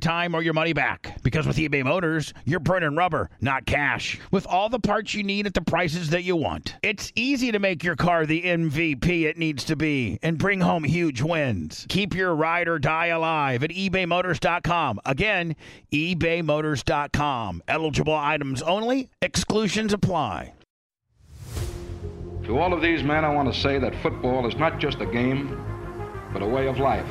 time or your money back. Because with eBay Motors, you're burning rubber, not cash. With all the parts you need at the prices that you want. It's easy to make your car the MVP it needs to be and bring home huge wins. Keep your ride or die alive at ebaymotors.com. Again, ebaymotors.com. Eligible items only, exclusions apply. To all of these men, I want to say that football is not just a game, but a way of life.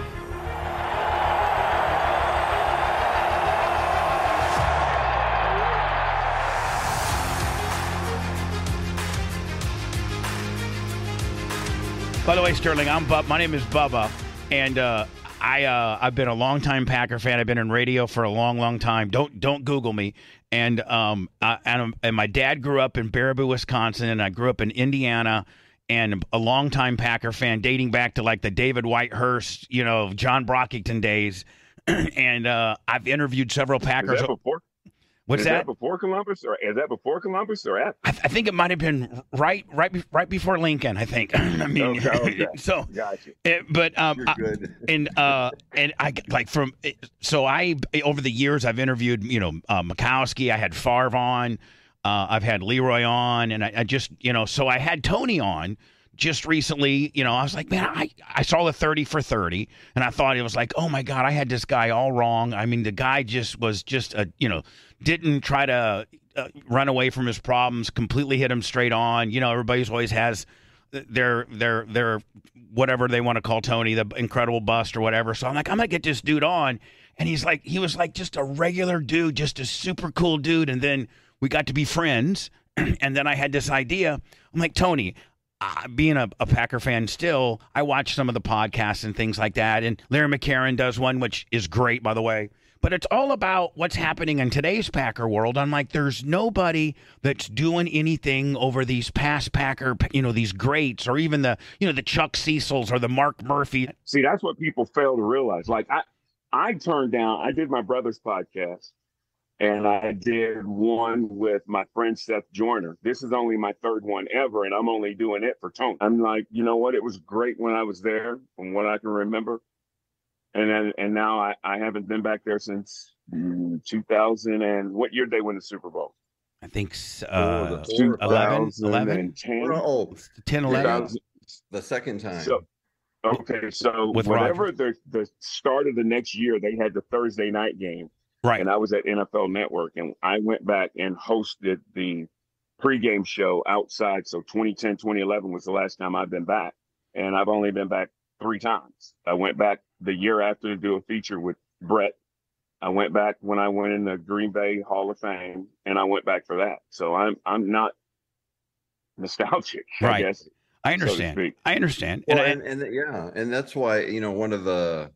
By the way, Sterling, I'm Bub. My name is Bubba, and uh, I uh, I've been a longtime Packer fan. I've been in radio for a long, long time. Don't don't Google me. And um I, and, and my dad grew up in Baraboo, Wisconsin, and I grew up in Indiana. And a longtime Packer fan, dating back to like the David Whitehurst, you know, John Brockington days. and uh, I've interviewed several Packers. Before? What's is that? before Columbus, or is that before Columbus, or after? I, th- I think it might have been right, right, be- right before Lincoln. I think. I mean, Okay, okay. so, Gotcha. it, but um, You're I- and uh, and I like from so I over the years I've interviewed you know uh, Majkowski. I had Favre on. Uh, I've had Leroy on, and I, I just you know so I had Tony on just recently. You know I was like, man, I I saw the thirty for thirty, and I thought it was like, oh my god, I had this guy all wrong. I mean, the guy just was just a you know didn't try to uh, run away from his problems. Completely hit him straight on. You know, everybody's always has their their their whatever they want to call Tony, the incredible bust or whatever. So I'm like, I'm gonna get this dude on, and he's like, he was like just a regular dude, just a super cool dude, and then we got to be friends, and then I had this idea. I'm like, Tony. Uh, being a, a Packer fan still, I watch some of the podcasts and things like that. And Larry McCarren does one, which is great, by the way. But it's all about what's happening in today's Packer world. I'm like, there's nobody that's doing anything over these past Packer, you know, these greats, or even the, you know, the Chuck Cecils or the Mark Murphy. See, that's what people fail to realize. Like I, I turned down. I did my brother's podcast, and I did one with my friend Seth Joyner. This is only my third one ever, and I'm only doing it for Tony. I'm like, you know what? It was great when I was there, from what I can remember, and then and now I, I haven't been back there since mm, 2000 and what year did they win the Super Bowl? I think uh, Four, 11, 11, 2010. Oh, 10, 11. the second time. So, okay, so With whatever the the start of the next year, they had the Thursday night game, Right. and I was at NFL Network, and I went back and hosted the pregame show outside. So 2010, 2011 was the last time I've been back, and I've only been back three times. I went back the year after to do a feature with Brett. I went back when I went in the Green Bay Hall of Fame, and I went back for that. So I'm I'm not nostalgic, Right. I guess. I understand. speak. I understand. Well, and, and, and yeah, and that's why you know one of the,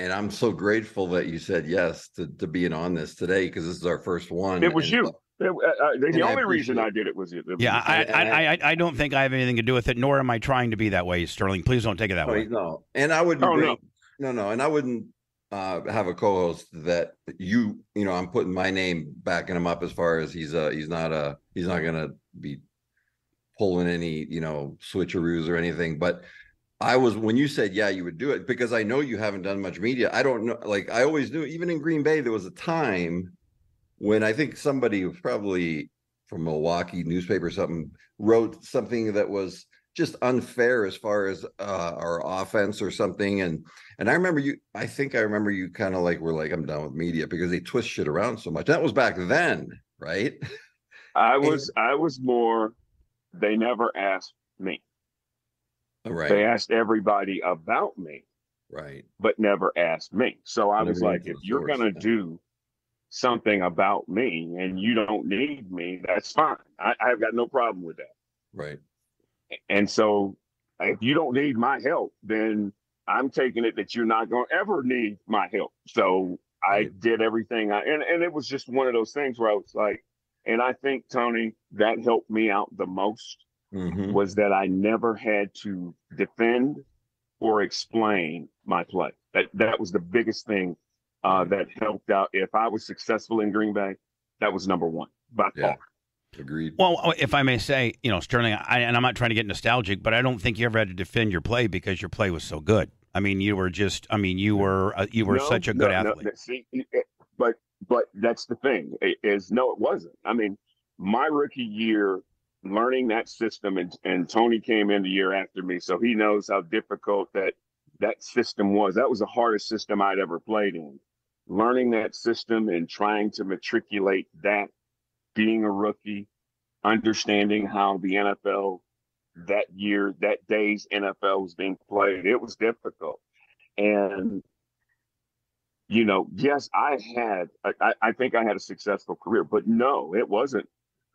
and I'm so grateful that you said yes to to being on this today because this is our first one. It was and- you. It- uh, uh, the And I only reason appreciate- I did it was it. it yeah, I, I, I, I don't think I have anything to do with it, nor am I trying to be that way, Sterling. Please don't take it that Oh, way. no, and I wouldn't. Oh, bring- no. no, no, and I wouldn't uh, have a co-host that you, you know, I'm putting my name backing him up as far as he's uh he's not a he's not gonna be pulling any you know switcheroos or anything. But I was when you said yeah, you would do it because I know you haven't done much media. I don't know, like I always knew. Even in Green Bay, there was a time when I think somebody probably from Milwaukee newspaper or something wrote something that was just unfair as far as uh, our offense or something. And and I remember you. I think I remember you kind of like were like, I'm done with media because they twist shit around so much. That was back then, right? I was I was more. They never asked me. right, They asked everybody about me, right. but never asked me. So I was like, if you're source, gonna yeah. do something about me and you don't need me, that's fine. I, I've got no problem with that. Right. And so if you don't need my help, then I'm taking it that you're not going to ever need my help. So I did everything I and, and it was just one of those things where I was like, and I think Tony, that helped me out the most Mhm. was that I never had to defend or explain my play. That that was the biggest thing uh, that helped out. If I was successful in Green Bay, that was number one by Yeah. far. Agreed. Well, if I may say, you know, Sterling, I, and I'm not trying to get nostalgic, but I don't think you ever had to defend your play because your play was so good. I mean, you were just, I mean, you were, uh, you were No, such a good no, no, athlete. that- see, it- but but that's the thing is no, it wasn't. I mean, my rookie year, learning that system, and and Tony came in the year after me, so he knows how difficult that that system was. That was the hardest system I'd ever played in. Learning that system and trying to matriculate that, being a rookie, understanding how the NFL that year, that day's NFL was being played, it was difficult. And you know, yes, I had, I- I, think I had a successful career, but no, it wasn't.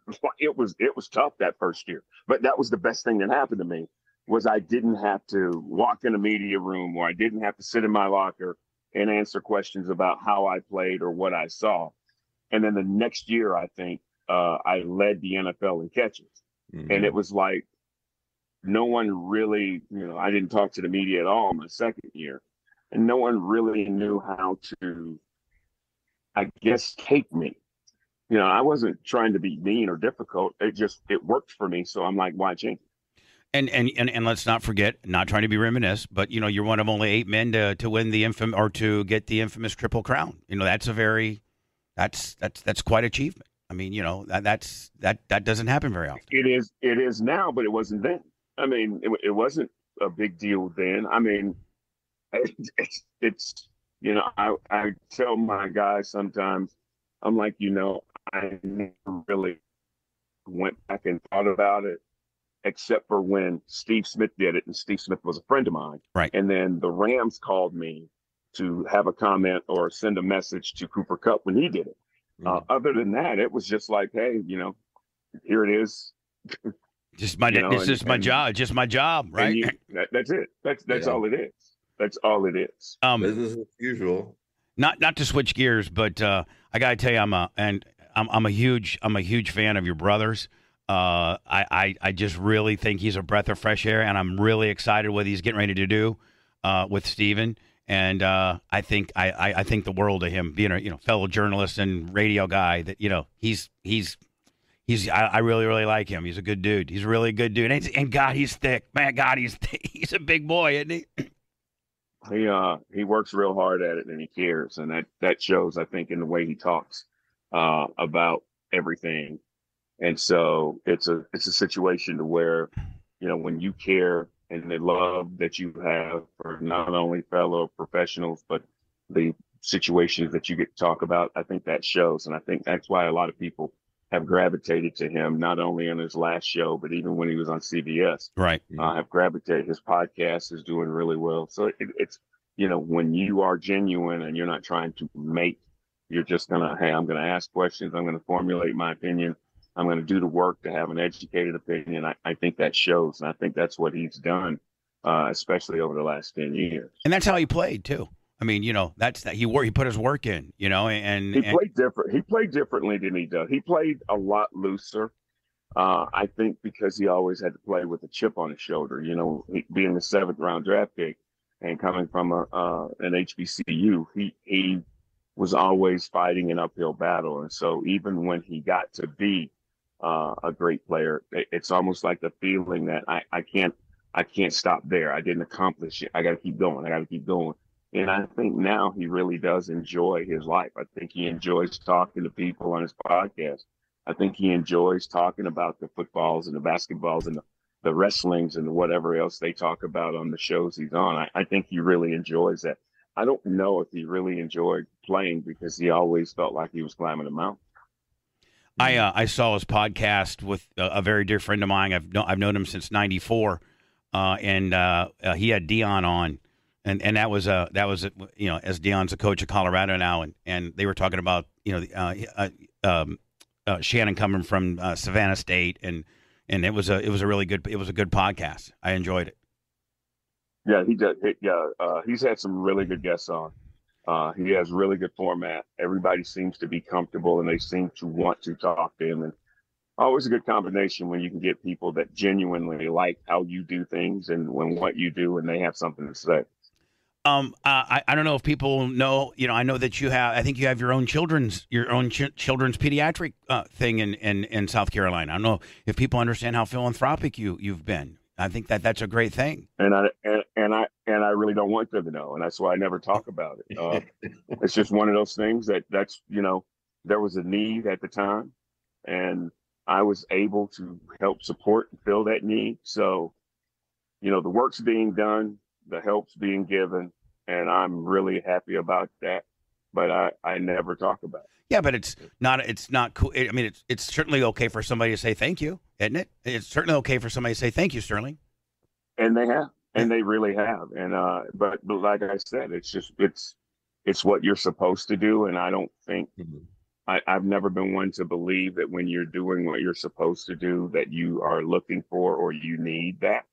It was, it was tough that first year, but that was the best thing that happened to me was I didn't have to walk in a media room or I didn't have to sit in my locker and answer questions about how I played or what I saw. And then the next year, I think uh, I led the NFL in catches Mhm. and it was like no one really you know i didn't talk to the media at all my second year and no one really knew how to i guess take me you know i wasn't trying to be mean or difficult it just it worked for me so i'm like why change? And, and and and let's not forget, not trying to be reminisce, but you know, you're one of only eight men to to win the infam or to get the infamous triple crown. You know, that's a very, that's that's that's quite achievement. I mean, you know, that that's that that doesn't happen very often. it is it is now but it wasn't then i mean it, it wasn't a big deal then i mean it's, it's you know i i tell my guys sometimes i'm like you know i never really went back and thought about it except for when steve smith did it and steve smith was a friend of mine Right. and then the rams called me to have a comment or send a message to Cooper Kupp when he did it uh, other than that it was just like hey you know here it is Just my, You know, it's and- just my and- job, just my job, right? you, that, that's it. That's that's Yeah. all it is. That's all it is. um, Business as usual. not not to switch gears, but uh, I gotta tell you, I'm a and I'm I'm a huge I'm a huge fan of your brothers. Uh, I, I I just really think he's a breath of fresh air, and I'm really excited what he's getting ready to do uh, with Stephen. And uh, I think I, I, I think the world of him being a you know fellow journalist and radio guy. That you know he's he's he's I, I really really like him. He's a good dude. He's a really good dude. And, and God, he's thick. Man, God, he's he's a big boy, isn't he? He uh he works real hard at it and he cares, and that that shows I think in the way he talks uh, about everything. And so it's a it's a situation to where you know when you care and the love that you have for not only fellow professionals but the situations that you get to talk about, I think that shows, and I think that's why a lot of people have gravitated to him not only on his last show but even when he was on CBS. Right. uh, have gravitated. His podcast is doing really well. So it, it's, you know, when you are genuine and you're not trying to make, you're just going to, hey, I'm going to ask questions. I'm going to formulate my opinion. I'm going to do the work to have an educated opinion. I, I think that shows. And I think that's what he's done, uh, especially over the last 10 years. And that's how he played too. I mean, you know, that's that he wor- he put his work in, you know, and, He and played different. He played differently than he does. He played a lot looser. Uh, I think because he always had to play with a chip on his shoulder, you know, he, being the seventh round draft pick and coming from a, uh, an HBCU, he, he was always fighting an uphill battle. And so even when he got to be, uh, a great player, it's almost like the feeling that I, I can't, I can't stop there. I didn't accomplish it. I got to keep going. I got to keep going. And I think now he really does enjoy his life. I think he enjoys talking to people on his podcast. I think he enjoys talking about the footballs and the basketballs and the, the wrestlings and whatever else they talk about on the shows he's on. I, I think he really enjoys that. I don't know if he really enjoyed playing because he always felt like he was climbing a mountain. I uh, I saw his podcast with a, a very dear friend of mine. I've known I've known him since '94, uh, and uh, uh, he had Deion on, and and that was uh that was you know as Deion's a coach of Colorado now, and and they were talking about you know uh, uh, um, Shannon coming from Savannah State, and and it was a it was a really good it was a good podcast. I enjoyed it. Yeah, he he- Yeah, he's had some really good guests on. Uh, he has really good format. Everybody seems to be comfortable and they seem to want to talk to him. And always a good combination when you can get people that genuinely like how you do things and when what you do and they have something to say. Um, uh, I, I don't know if people know. You know, I know that you have. I think you have your own children's your own ch- children's pediatric uh, thing in, in in South Carolina. I don't know if people understand how philanthropic you you've been. I think that that's a great thing. And I and, and I and I really don't want them to know, and that's why I never talk about it. Uh, it's just one of those things that that's you know there was a need at the time, and I was able to help support and fill that need. So, you know, the work's being done the help's being given, and I'm really happy about that. But I, I never talk about it. Yeah, but it's not it's not cool. I mean, it's it's certainly okay for somebody to say thank you, isn't it? It's certainly okay for somebody to say thank you, Sterling. And they have, and they really have. And uh, but, but like I said, it's just it's it's what you're supposed to do, and I don't think. Mm-hmm. I, I've never been one to believe that when you're doing what you're supposed to do, that you are looking for or you need that.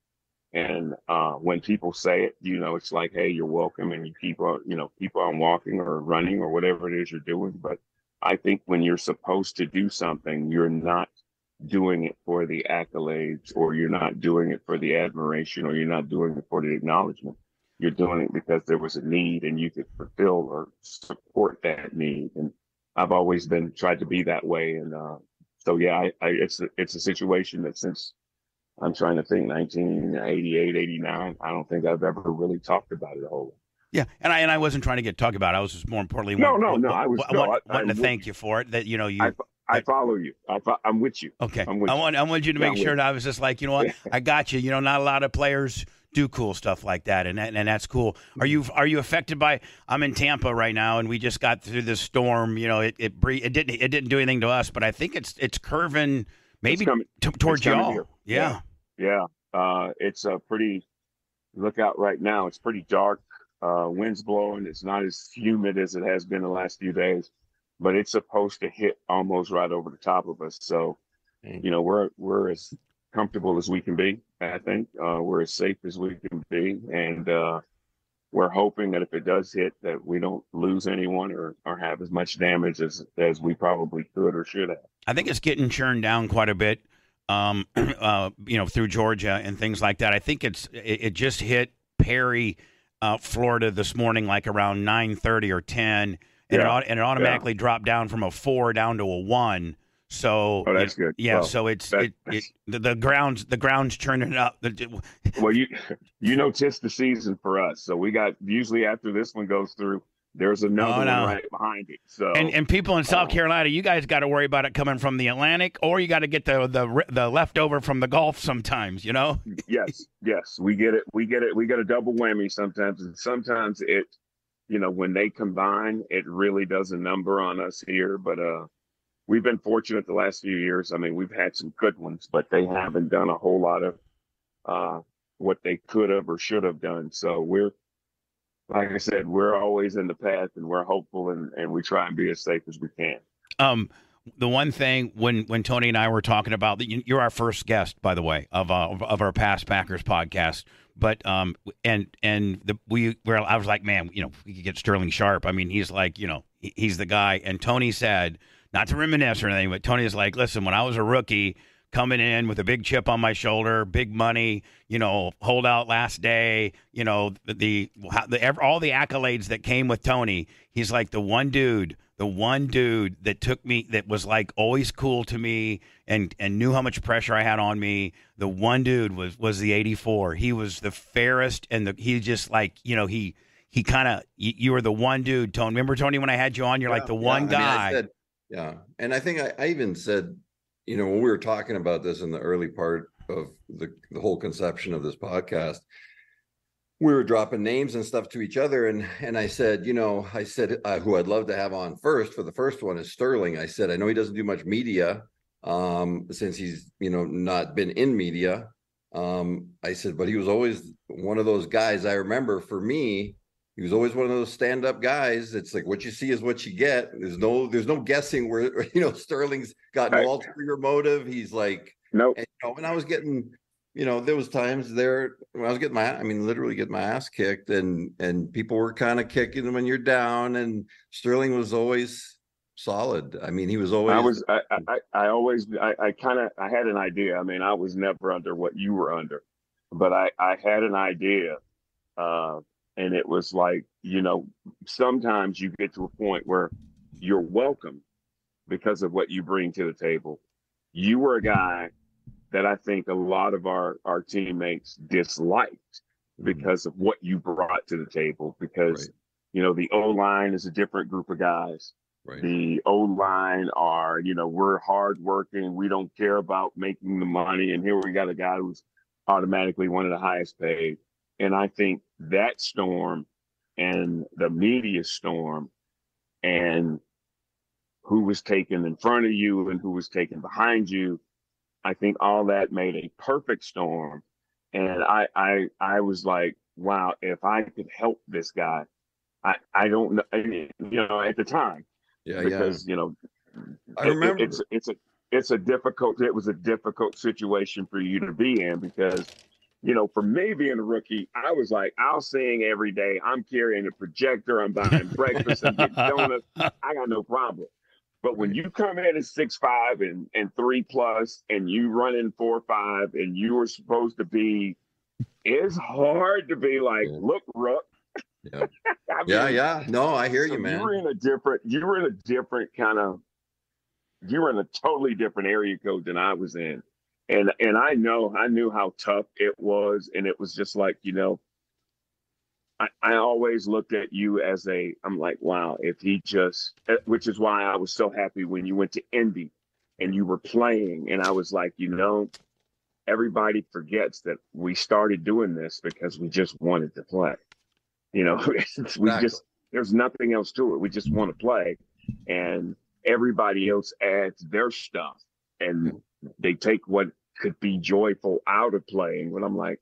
And uh, when people say it, you know, it's like, hey, you're welcome, and you keep on, you know, keep on walking or running or whatever it is you're doing. But I think when you're supposed to do something, you're not doing it for the accolades, or you're not doing it for the admiration, or you're not doing it for the acknowledgement. You're doing it because there was a need, and you could fulfill or support that need. And I've always been tried to be that way. And uh, so, yeah, I, I, it's a, it's a situation that since I'm trying to think 1988, 89. I don't think I've ever really talked about it a whole lot. Yeah, and I and I wasn't trying to get talk about. it. I was just more importantly. No, want, no, no. I was no, want, I, wanting I, to thank you for it. That you know you. I, follow you. I, am with you. Okay. I'm with I want I want you to make sure that I was just like you know what I got you. You know, not a lot of players do cool stuff like that, and and that's cool. Are you are you affected by? I'm in Tampa right now, and we just got through this storm. You know, it it it didn't it didn't do anything to us, but I think it's it's curving maybe coming, t- towards y'all. Yeah. yeah. yeah. Uh, it's a pretty look out right now. It's pretty dark. Uh, wind's blowing. It's not as humid as it has been the last few days, but it's supposed to hit almost right over the top of us. So, you know, we're we're as comfortable as we can be. I think uh, we're as safe as we can be, and uh, we're hoping that if it does hit, that we don't lose anyone or, or have as much damage as as we probably could or should have. I think it's getting churned down quite a bit um, uh, you know, through Georgia and things like that. I think it's it, it just hit Perry, uh, Florida this morning, like around nine thirty or ten, and yeah. it and it automatically yeah. dropped down from a four down to a one. So oh, that's it, good. Yeah, so it's that, it, it the, the grounds the grounds churning up. well, you you know, tis the season for us. So we got usually after this one goes through, there's another oh, no. one right behind it. So and, and people in South um, Carolina, you guys got to worry about it coming from the Atlantic, or you got to get the the the leftover from the Gulf sometimes. You know. yes, yes, we get it. We get it. We get a double whammy sometimes, and sometimes it, you know, when they combine, it really does a number on us here. But uh, we've been fortunate the last few years. I mean, we've had some good ones, but they haven't done a whole lot of uh, what they could have or should have done. So we're like I said, we're always in the path and we're hopeful and, and we try and be as safe as we can. Um, the one thing when when Tony and I were talking about you're our first guest, by the way, of uh, of our past Packers podcast. But um, and and the we were I was like, man, you know, we could get Sterling Sharpe I mean, he's like, you know, he's the guy. And Tony said, not to reminisce or anything, but Tony is like, listen, when I was a rookie, coming in with a big chip on my shoulder, big money, you know, hold out last day, you know, the, the, the all the accolades that came with Tony. He's like the one dude, the one dude that took me that was like always cool to me and and knew how much pressure I had on me. The one dude was was the 84. He was the fairest and the he just like, you know, he he kind of you, you, were the one dude, Tony. Remember Tony when I had you on, you're yeah, like the one yeah, guy. I mean, I said, yeah. And I think I, I even said you know, when we were talking about this in the early part of the, the whole conception of this podcast, we were dropping names and stuff to each other. And and I said, you know, I said uh, who I'd love to have on first for the first one is Sterling. I said, I know he doesn't do much media um, since he's, you know, not been in media. Um, I said, but he was always one of those guys I remember for me he was always one of those stand-up guys. It's like what you see is what you get. There's no there's no guessing where you know Sterling's got no ulterior motive. He's like no. Nope. And, you know, and I was getting you know, there was times there when I was getting my, I mean, literally getting my ass kicked, and and people were kind of kicking when you're down, and Sterling was always solid. I mean, he was always. I was. I. I, I always. I, I kind of. I had an idea. I mean, I was never under what you were under, but I. I had an idea, uh, and it was like you know, sometimes you get to a point where you're welcome because of what you bring to the table. You were a guy that I think a lot of our our teammates disliked mm-hmm. because of what you brought to the table. Because Right. you know the O line is a different group of guys. right. The O line are you know we're hardworking. We don't care about making the money. And here we got a guy who's automatically one of the highest paid. And I think that storm and the media storm and who was taken in front of you and who was taken behind you I think all that made a perfect storm. And I I I was like, wow, if I could help this guy, I I don't know, I mean, you know, at the time yeah, yeah. because you know, I it- remember. it's it's a it's a difficult it was a difficult situation for you to be in because you know for me being a rookie i was like i'll sing every day i'm carrying a projector i'm buying breakfast and donuts i got no problem but when you come in at six five and and three plus and you run in four five and you were supposed to be it's hard to be like Yeah. look rook Yeah. I yeah, yeah. No, I hear so you, man. You were in a different. You were in a different kind of. You were in a totally different area code than I was in, and and I know I knew how tough it was, and it was just like you know. I, I always looked at you as a. I'm like, wow, if he just, eh, which is why I was so happy when you went to Indy, and you were playing, and I was like, you know, everybody forgets that we started doing this because we just wanted to play. You know, we Exactly. just there's nothing else to it. We just want to play, and everybody else adds their stuff, and they take what could be joyful out of playing. When I'm like,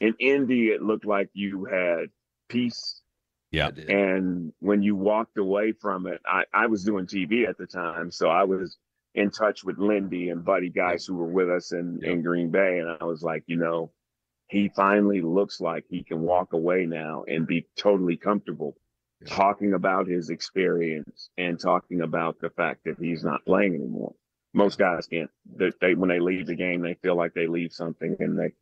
in Indy, it looked like you had peace, Yeah. And when you walked away from it, I I was doing TV at the time, so I was in touch with Lindy and Buddy guys who were with us in Yep. in Green Bay, and I was like, you know. He finally looks like he can walk away now and be totally comfortable Yeah. talking about his experience and talking about the fact that he's not playing anymore. Most guys can't. They, they when they leave the game, they feel like they leave something, and they,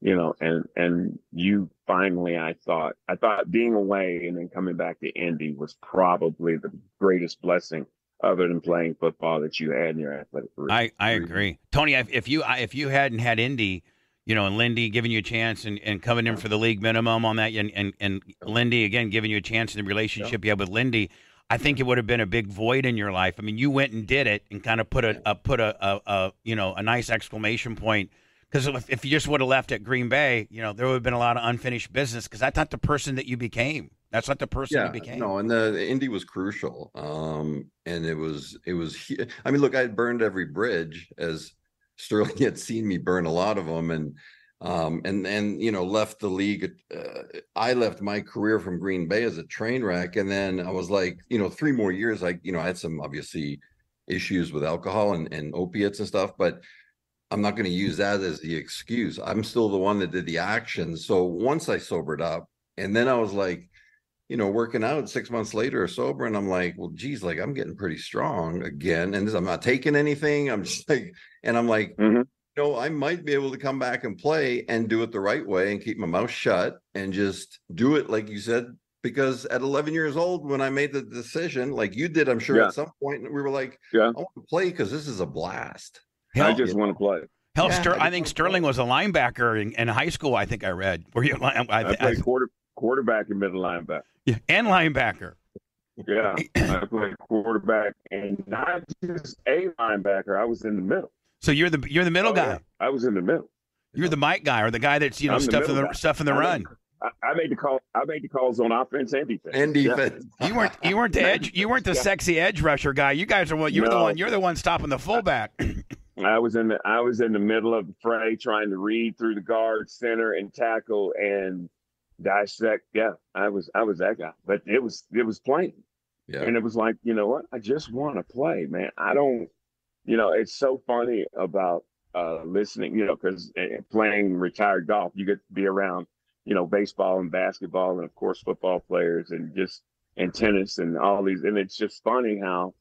you know, and and you finally, I thought, I thought being away and then coming back to Indy was probably the greatest blessing, other than playing football, that you had in your athletic career. I, I agree, Tony. If you if you hadn't had Indy, you know, and Lindy giving you a chance and, and coming in for the league minimum on that, and and, and Lindy again giving you a chance in the relationship you have with Lindy, I think it would have been a big void in your life. I mean, you went and did it and kind of put a, a put a, a, a you know a nice exclamation point. Because if, if you just would have left at Green Bay, you know, there would have been a lot of unfinished business. Because that's not the person that you became. That's not the person yeah, you became. no, and the, the Indy was crucial. Um, and it was it was. I mean, look, I had burned every bridge as Sterling had seen me burn a lot of them, and um, and and you know, left the league. Uh, I left my career from Green Bay as a train wreck, and then I was like, you know, three more years. I you know, I had some obviously issues with alcohol and, and opiates and stuff, but I'm not going to use that as the excuse. I'm still the one that did the action. So once I sobered up, and then I was like, you know, working out six months later or sober, and I'm like, well, geez, like I'm getting pretty strong again, and this, I'm not taking anything. I'm just like, and I'm like, Mhm. you know, I might be able to come back and play and do it the right way and keep my mouth shut and just do it like you said. Because at 11 years old, when I made the decision, like you did, I'm sure Yeah. at some point, we were like, Yeah. I want to play because this is a blast. I Hell, just want to play. hell Yeah, Ster- I I think just- Sterling was a linebacker in, in high school. I think I read. Were you? I, I I, played quarter quarterback and middle linebacker. yeah, and linebacker. Yeah, I played quarterback and not just a linebacker. I was in the middle. So you're the you're the middle Oh, guy. yeah. I was in the middle. You're the mic guy or the guy that's you know stuff in the stuffing middle the the I run. made- I, I made the call. I made the calls on offense and defense. And Yeah. defense. You weren't you weren't the edge you weren't the Yeah. sexy edge rusher guy. You guys are what you're the No. one you're the one stopping the fullback. I was in the I was in the middle of the fray, trying to read through the guard, center, and tackle, and dissect. Yeah, I was I was that guy. But it was it was plain. Yeah. And it was like, you know what? I just want to play, man. I don't, you know, it's so funny about uh, listening, you know, because playing retired golf, you get to be around, you know, baseball and basketball and of course football players and just and tennis and all these. And it's just funny how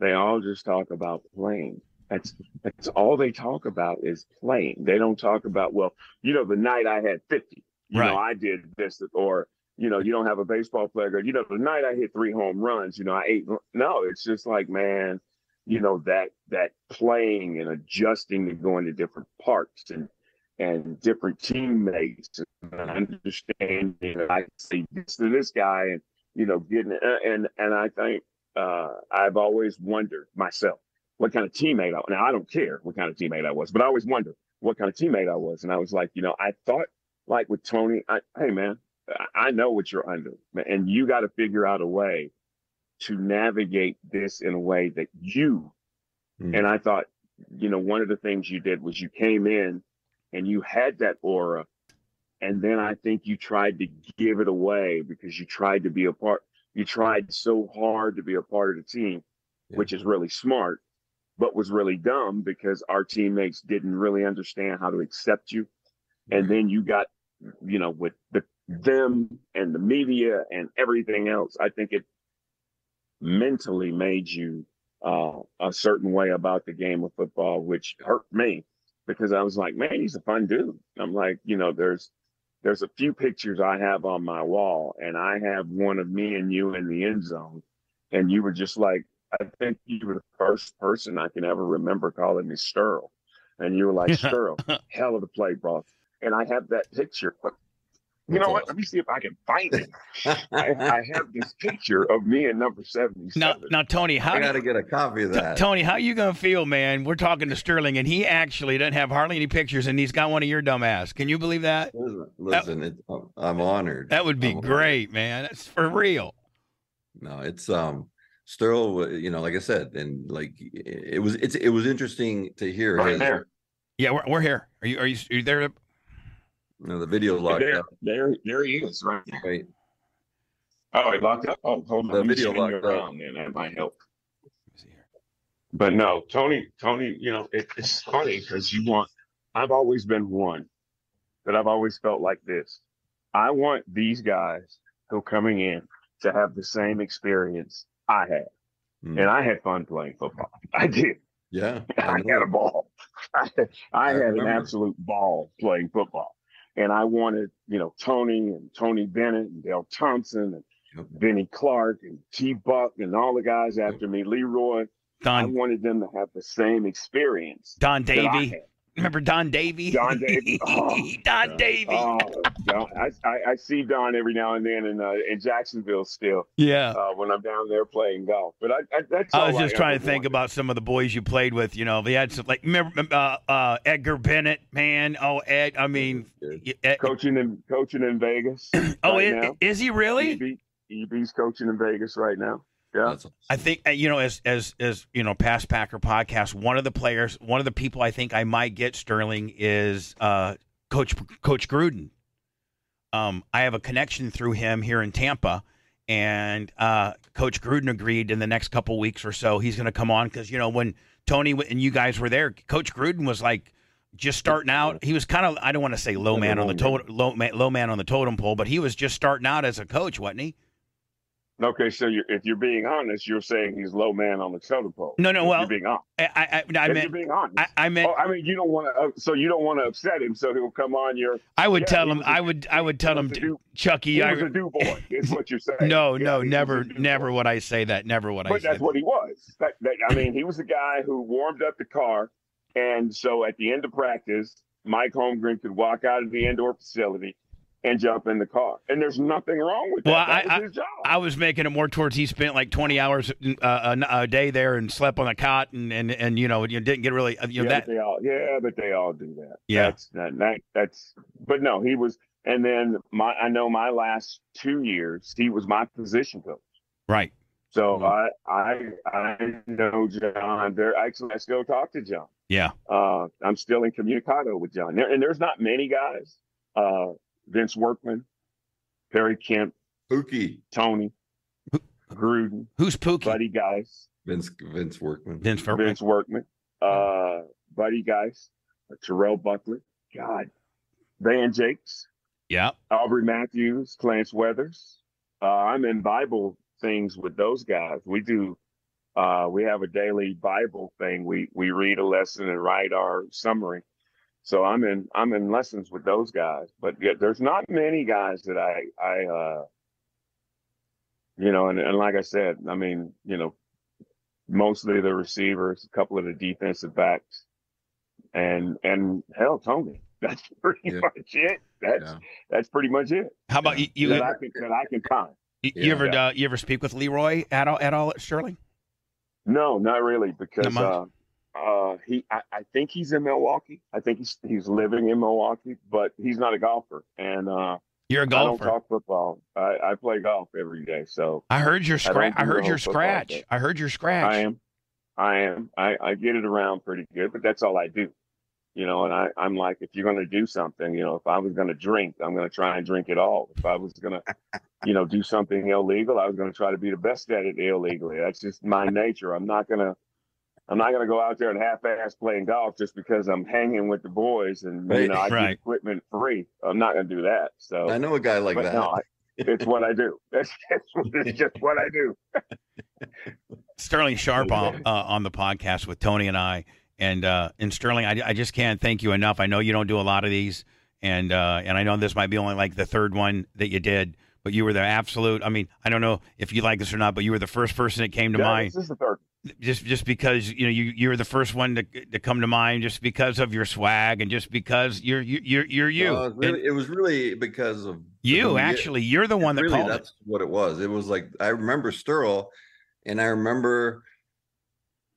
they all just talk about playing. That's that's all they talk about is playing. They don't talk about well, you know, the night I had fifty, you Right. know, I did this, or you know, you don't have a baseball player. You know, the night I hit three home runs, you know, I ate. No, it's just like man, you know that that playing and adjusting and going to different parks and and different teammates and understanding. I say this to this guy and you know getting and and I think uh, I've always wondered myself what kind of teammate I was. now I don't care what kind of teammate I was, but I always wondered what kind of teammate I was. And I was like, you know, I thought like with Tony, I, hey man, I- I know what you're under, and you got to figure out a way to navigate this in a way that you. Mm. And I thought, you know, one of the things you did was you came in and you had that aura, and then I think you tried to give it away because you tried to be a part. You tried so hard to be a part of the team, Yeah. which is really smart, but was really dumb because our teammates didn't really understand how to accept you. And then you got, you know, with the them and the media and everything else, I think it mentally made you uh, a certain way about the game of football, which hurt me because I was like, man, he's a fun dude. I'm like, you know, there's there's a few pictures I have on my wall, and I have one of me and you in the end zone, and you were just like, I think you were the first person I can ever remember calling me Sterl, and you were like, Sterl, hell of a play, bro. And I have that picture. But You know what? Let me see if I can find it. I, I have this picture of me in number Now, 77. now, Tony, how I got to get a copy of T- that. Tony, how you gonna feel, man? We're talking to Sterling, and he actually doesn't have hardly any pictures, and he's got one of your dumb ass. Can you believe that? Listen, listen it, I'm honored. That would be I'm honored. great, man. That's for real. No, it's um Sterl, you know, like I said, and like it was it's it was interesting to hear Right his there. Yeah, we're, we're here. Are you are you, are you there? you know, the video locked There, up, there, there he is, right there. right? Oh, he locked up. Oh, hold on. The video spin you locked up. around, then that might help. But no, Tony, Tony, you know, it, it's funny because you want. I've always been one that I've always felt like this. I want these guys who are coming in to have the same experience I had, Mm. and I had fun playing football. I did. Yeah. I had a ball. I, I had an absolute ball playing football. And I wanted, you know, Tony and Tony Bennett and Dale Thompson and Yep. Benny Clark and T Buck and all the guys after me, Leroy. I Don wanted them to have the same experience. Don that I Davey. had. Remember Don Davey? Don Davey. Oh, Don yeah. Davey. Oh, Don, I, I, I see Don every now and then in uh, in Jacksonville still yeah. uh, when I'm down there playing golf. But I, I that's I was just trying to think wanted. about some of the boys you played with. You know, they had some like remember uh, uh, Edgar Bennett, man. Oh, Ed. I mean, Ed- coaching in coaching in Vegas. oh, right i- now. is he really? EB, EB's coaching in Vegas right now. Yeah. I think uh, you know, as as as you know, past Packer podcast. One of the players, one of the people I think I might get Sterling is uh, Coach Coach Gruden. Um, I have a connection through him here in Tampa, and uh, Coach Gruden agreed in the next couple weeks or so he's going to come on because you know when Tony and you guys were there, Coach Gruden was like just starting out. He was kind of I don't want to say low man on the totem low man, low man on the totem pole, but he was just starting out as a coach, wasn't he? Okay, so you're, if you're being honest, you're saying he's low man on the totem pole. No, no, If well, you're being honest. I I, I, meant being honest. I, I meant oh, I mean, you don't want to. Uh, so you don't want to upset him, so he'll come on your. I would Yeah, tell him. a- I would. I would tell him, do- Chucky. He I, was a do boy. Is what you're saying. no, Yeah, no, never, never boy. would I say that. Never would I But that's that. what he was. That, that, I mean, he was the guy who warmed up the car, and so at the end of practice, Mike Holmgren could walk out of the indoor facility and jump in the car, and there's nothing wrong with that. Well, that I- was his. I was making it more towards he spent like twenty hours uh, a, a day there and slept on a cot and and, and you know you didn't get really you know yeah, that but they all, yeah, but they all do that. Yeah. that's that, that that's. But no, he was, and then my I know my last two years he was my position coach. right. So. I I I know John. There actually I still talk to John. Yeah. Uh, I'm still in communicado with John. There, and there's not many guys. Uh, Vince Workman, Perry Kemp, Pookie. Tony, Gruden, Who's Pookie? Buddy Guys, Vince Vince Workman. Vince Workman. Vince Workman, uh, Buddy Geist, Terrell Buckley, God, Van Jakes, Yeah. Aubrey Matthews, Clarence Weathers. Uh, I'm in Bible things with those guys. We do. Uh, we have a daily Bible thing. We we read a lesson and write our summary. So I'm in I'm in lessons with those guys. But yeah, there's not many guys that I I uh, you know, and, and like I said, I mean, you know, mostly the receivers, a couple of the defensive backs, and and hell, Tony. That's pretty Yeah. much it. That's Yeah. that's pretty much it How about you? You, that I can that I can find. you, you Yeah. ever Yeah. uh, you ever speak with Leroy at all at all at Sterling? No, not really, because much? uh, uh, he I, I think he's in Milwaukee. I think he's he's living in Milwaukee, but he's not a golfer, and uh, You're a I don't golfer. talk football. I, I play golf every day, so I heard your scratch. I, do heard your scratch. I heard your scratch. I am, I am, I, I get it around pretty good, but that's all I do. You know, and I, I'm like, if you're going to do something, you know, if I was going to drink, I'm going to try and drink it all. If I was going to, you know, do something illegal, I was going to try to be the best at it illegally. That's just my nature. I'm not going to, I'm not going to go out there and half-ass playing golf just because I'm hanging with the boys and you know I Right. get equipment free. I'm not going to do that. So, I know a guy like but that. no, I, it's what I do. That's, that's it's just what I do. Sterling Sharpe on, uh, on the podcast with Tony and I, and uh, and Sterling, I, I just can't thank you enough. I know you don't do a lot of these, and uh, and I know this might be only like the third one that you did, but you were the absolute. I mean, I don't know if you like this or not, but you were the first person that came to Yeah, mind. This is the third. just just because you know you you're the first one to to come to mind just because of your swag and just because you're you you're you're you No, it, was really, And it was really because of you actually you're the one that really, called it. that's what it was. It was like I remember Sterl, and I remember,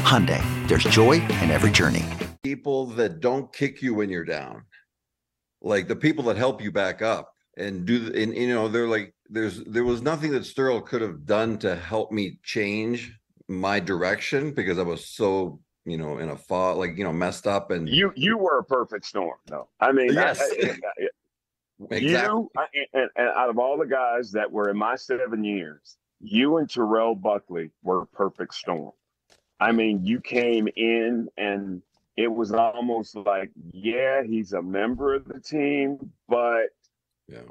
Hyundai, there's joy in every journey. people that don't kick you when you're down like the people that help you back up and do the, and you know they're like there's there was nothing that Sterl could have done to help me change my direction because I was so you know in a fog like you know messed up and You you were a perfect storm, though. I mean, I- Yes. I- I- Exactly. you I, and, and out of all the guys that were in my seven years, you and Terrell Buckley were a perfect storm. I mean, you came in and it was almost like, yeah, he's a member of the team, but Yeah.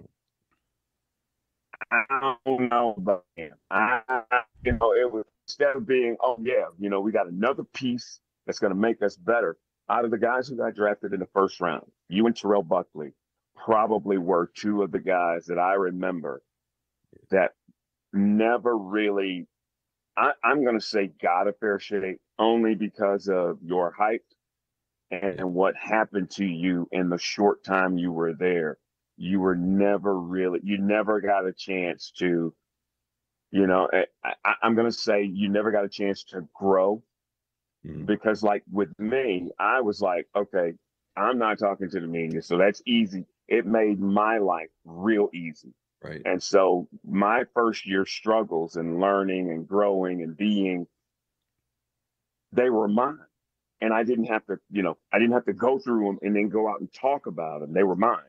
I don't know about him. I, you know, it was instead of being, oh yeah, you know, we got another piece that's going to make us better. Out of the guys who got drafted in the first round, you and Terrell Buckley probably were two of the guys that I remember that never really. I, I'm going to say got a fair shake only because of your height and what happened to you in the short time you were there. You were never really you never got a chance to you know I, I, i'm going to say you never got a chance to grow Mhm. because like with me i was like okay i'm not talking to the media so that's easy. It made my life real easy Right. and so my first year struggles and learning and growing and being they were mine and i didn't have to you know i didn't have to go through them and then go out and talk about them they were mine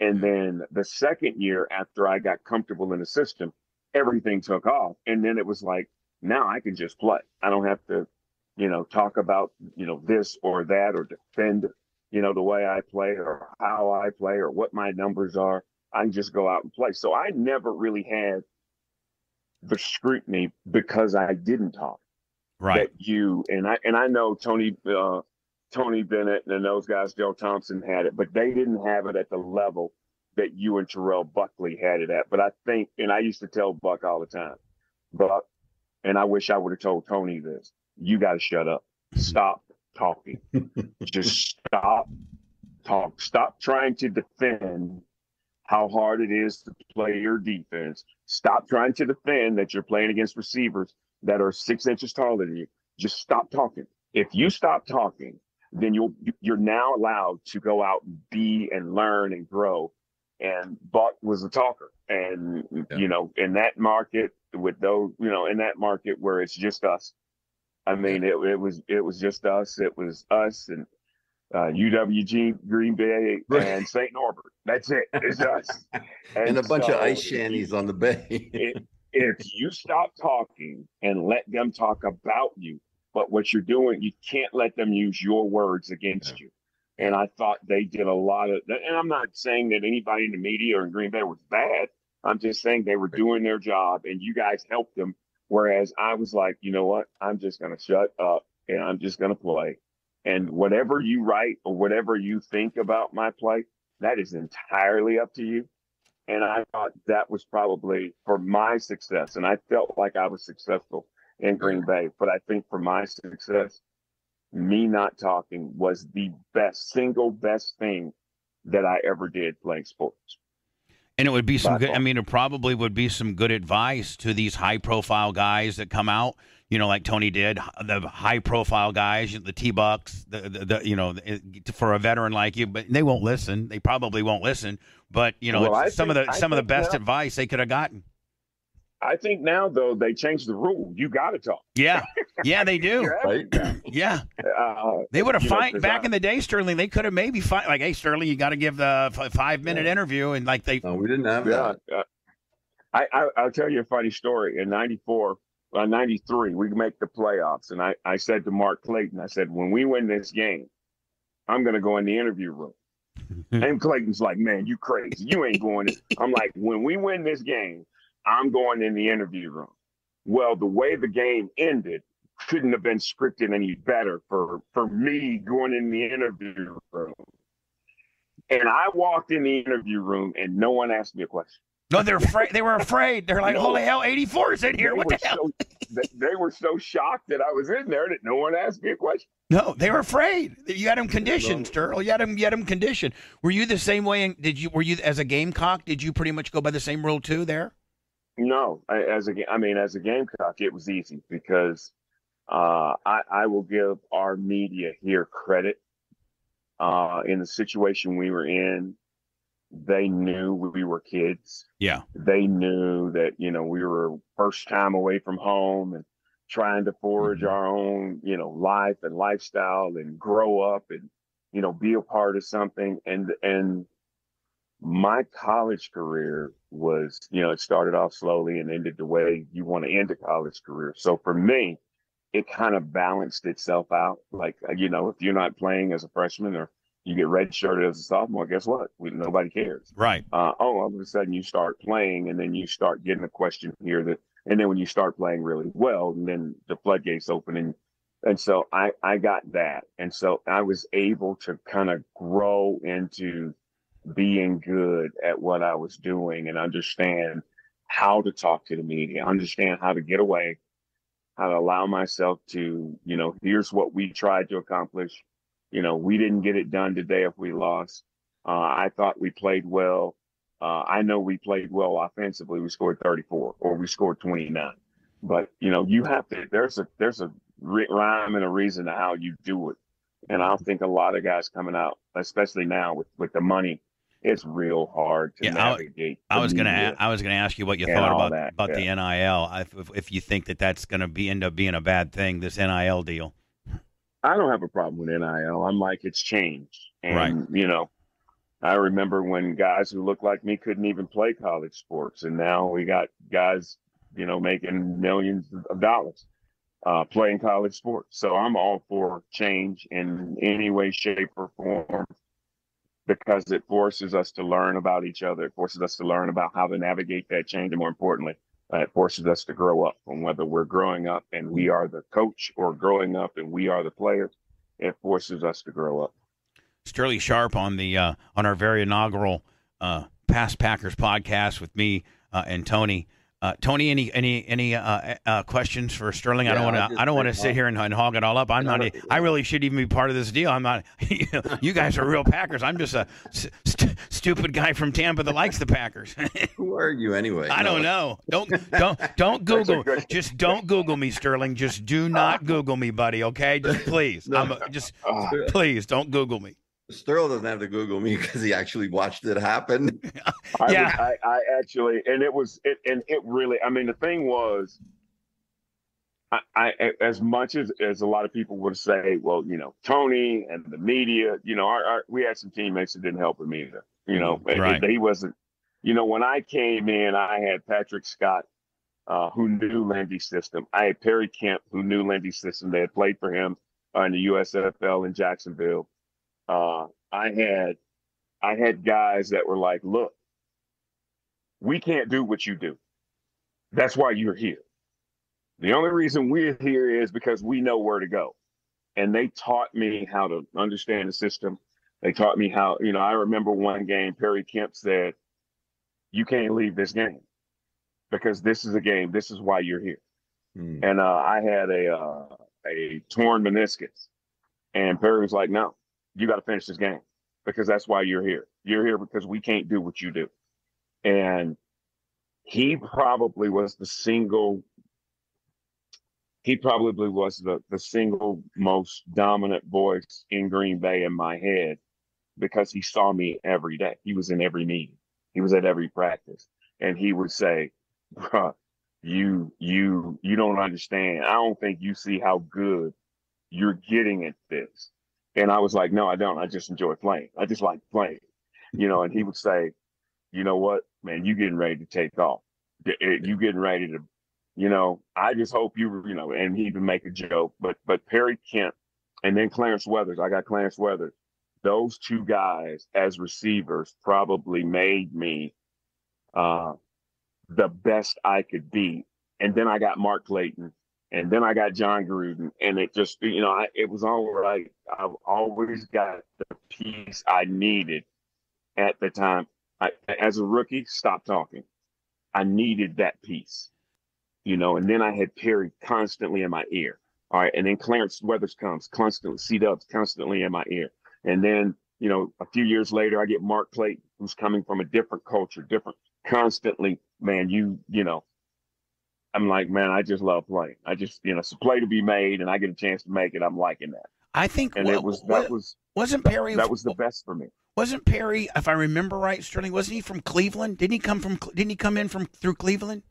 and then the second year after I got comfortable in the system, everything took off. And then it was like, now I can just play. I don't have to, you know, talk about, you know, this or that or defend, you know, the way I play or how I play or what my numbers are. I can just go out and play. So I never really had the scrutiny because I didn't talk Right. that you and I and I know Tony uh, Tony Bennett and those guys, Joe Thompson had it, but they didn't have it at the level that you and Terrell Buckley had it at. But I think, and I used to tell Buck all the time, Buck, and I wish I would have told Tony this: you got to shut up, stop talking, just stop talk, stop trying to defend how hard it is to play your defense. Stop trying to defend that you're playing against receivers that are six inches taller than you. Just stop talking. If you stop talking, then you'll you're now allowed to go out and be and learn and grow. And Buck was a talker, and Yeah. you know, in that market with those, you know, in that market where it's just us. I mean, it, it was it was just us. It was us and uh, UWG, Green Bay, and St. Norbert. That's it. It's us. And a bunch of ice shanties on the bay. if, if you stop talking and let them talk about you, but what you're doing, you can't let them use your words against you. And I thought they did a lot of, and I'm not saying that anybody in the media or in Green Bay was bad. I'm just saying they were doing their job and you guys helped them. Whereas I was like, you know what? I'm just going to shut up and I'm just going to play. And whatever you write or whatever you think about my play, that is entirely up to you. And I thought that was probably for my success. And I felt like I was successful in Green Bay. But I think for my success, me not talking was the best, single best thing that I ever did playing sports. And it would be some good. I mean, it probably would be some good advice to these high-profile guys that come out. You know, like Tony did, the high-profile guys, the T Bucks, the, the, the you know, for a veteran like you, but they won't listen. They probably won't listen. But you know, Well, some of the I some of the best advice they could have gotten. I think now though they changed the rule. You got to talk. Yeah, yeah, they do. Right? Yeah, Uh, they would have You know, back I- in the day. Sterling, they could have maybe fight like, hey, Sterling, you got to give the f- five-minute interview, and like they, No, we didn't have yeah. that. I, I I'll tell you a funny story. In '94, uh, '93, we make the playoffs, and I I said to Mark Clayton, I said, when we win this game, I'm going to go in the interview room. and Clayton's like, man, you crazy. You ain't going in. I'm like, when we win this game, I'm going in the interview room. Well, the way the game ended couldn't have been scripted any better for for me going in the interview room. And I walked in the interview room and no one asked me a question. no, they're afraid. They were afraid. They're like, No. holy hell, 84 is in here. They What the hell? so- they- were so shocked that I was in there that no one asked me a question. No, they were afraid. You had them conditioned, Sterling. You had them. You had them conditioned. Were you the same way? In, did you? Were you as a gamecock? Did you pretty much go by the same rule too? There. No, I- as a, I mean, as a Gamecock, it was easy because uh, I, I will give our media here credit. Uh, in the situation we were in, they knew we were kids. Yeah. They knew that you know we were first time away from home and trying to forge Mhm. our own you know life and lifestyle and grow up and you know be a part of something and and my college career was, you know, it started off slowly and ended the way you want to end a college career. So for me, it kind of balanced itself out. Like uh, you know, if you're not playing as a freshman or you get redshirted as a sophomore, guess what? We, nobody cares. Right. Uh, oh, all of a sudden you start playing, and then you start getting a question here that, and then when you start playing really well, and then the floodgates open, and and so I I got that, and so I was able to kind of grow into being good at what I was doing and understand how to talk to the media, understand how to get away, how to allow myself to, you know, here's what we tried to accomplish. You know, we didn't get it done today if we lost. Uh, I thought we played well. Uh, I know we played well offensively. We scored 34 or we scored 29. But you know, you have to. There's a there's a rhyme and a reason to how you do it. And I think a lot of guys coming out, especially now with with the money, it's real hard to Yeah, I- navigate. I the was gonna media. a- I was gonna ask you what you thought about that, about the NIL. If, if you think that that's gonna be end up being a bad thing, this NIL deal. I don't have a problem with NIL. I'm like, it's changed. And, Right. you know, I remember when guys who looked like me couldn't even play college sports. And now we got guys, you know, making millions of dollars uh, playing college sports. So I'm all for change in any way, shape, or form because it forces us to learn about each other. It forces us to learn about how to navigate that change. And more importantly, uh, it forces us to grow up. And whether we're growing up and we are the coach or growing up and we are the player, it forces us to grow up. Sterling Sharpe on the uh, on our very inaugural uh, Past Packers podcast with me uh, and Tony. Uh, Tony, any any any uh, uh, questions for Sterling? I don't want to. I don't want to sit here and, and hog it all up. I'm not. a- I really should even be part of this deal. I'm not. you guys are real Packers. I'm just a st- st- stupid guy from Tampa that likes the Packers. Who are you anyway? I No, don't know. Don't don't don't Google. Just don't Google me, Sterling. Just do not Google me, buddy. Okay, just please. I'm a, just Uh, please don't Google me. Sterling doesn't have to Google me because he actually watched it happen. I, Yeah. was- I, I actually, and it was, it, and it really, I mean, the thing was, I, I, as much as, as a lot of people would say, well, you know, Tony and the media, you know, our, our we had some teammates that didn't help him either. You know, Right. he wasn't, you know, when I came in, I had Patrick Scott, uh, who knew Lindy's system. I had Perry Kemp, who knew Lindy's system. They had played for him uh, in the USFL in Jacksonville. Uh, I had, I had guys that were like, look, we can't do what you do. That's why you're here. The only reason we're here is because we know where to go. And they taught me how to understand the system. They taught me how, you know, I remember one game, Perry Kemp said, You can't leave this game because this is a game. This is why you're here. Hmm. And uh, I had a uh, a torn meniscus, and Perry was like, "No, you got to finish this game because that's why you're here. You're here because we can't do what you do." And he probably was the single. He probably was the the single most dominant voice in Green Bay in my head because he saw me every day. He was in every meeting. He was at every practice, and he would say, "Bruh, you you you don't understand. I don't think you see how good you're getting at this. And I was like, no, I don't. I just enjoy playing. I just like playing, you know. And he would say, you know what, man, you getting ready to take off. Eh, You getting ready to, you know. I just hope you, you know. And he would make a joke, but but Perry Kemp, and then Clarence Weathers. I got Clarence Weathers. Those two guys as receivers probably made me uh, the best I could be. And then I got Mark Clayton, and then I got Jon Gruden, and it just you know I, it was all right. I've always got the piece I needed at the time. I, as a rookie, stop talking. I needed that piece, you know. And then I had Perry constantly in my ear. All right, and then Clarence Weathers comes constantly. C Dubs constantly in my ear, and then you know a few years later I get Mark Clayton, who's coming from a different culture, different constantly. Man, you you know I'm like, man, I just love playing. I just, you know, it's a play to be made, and I get a chance to make it. I'm liking that, I think and wa- it was wa- that was wasn't Perry that was the best for me. wasn't Perry if I remember right, Sterling wasn't he from Cleveland? Didn't he come from didn't he come in from through Cleveland?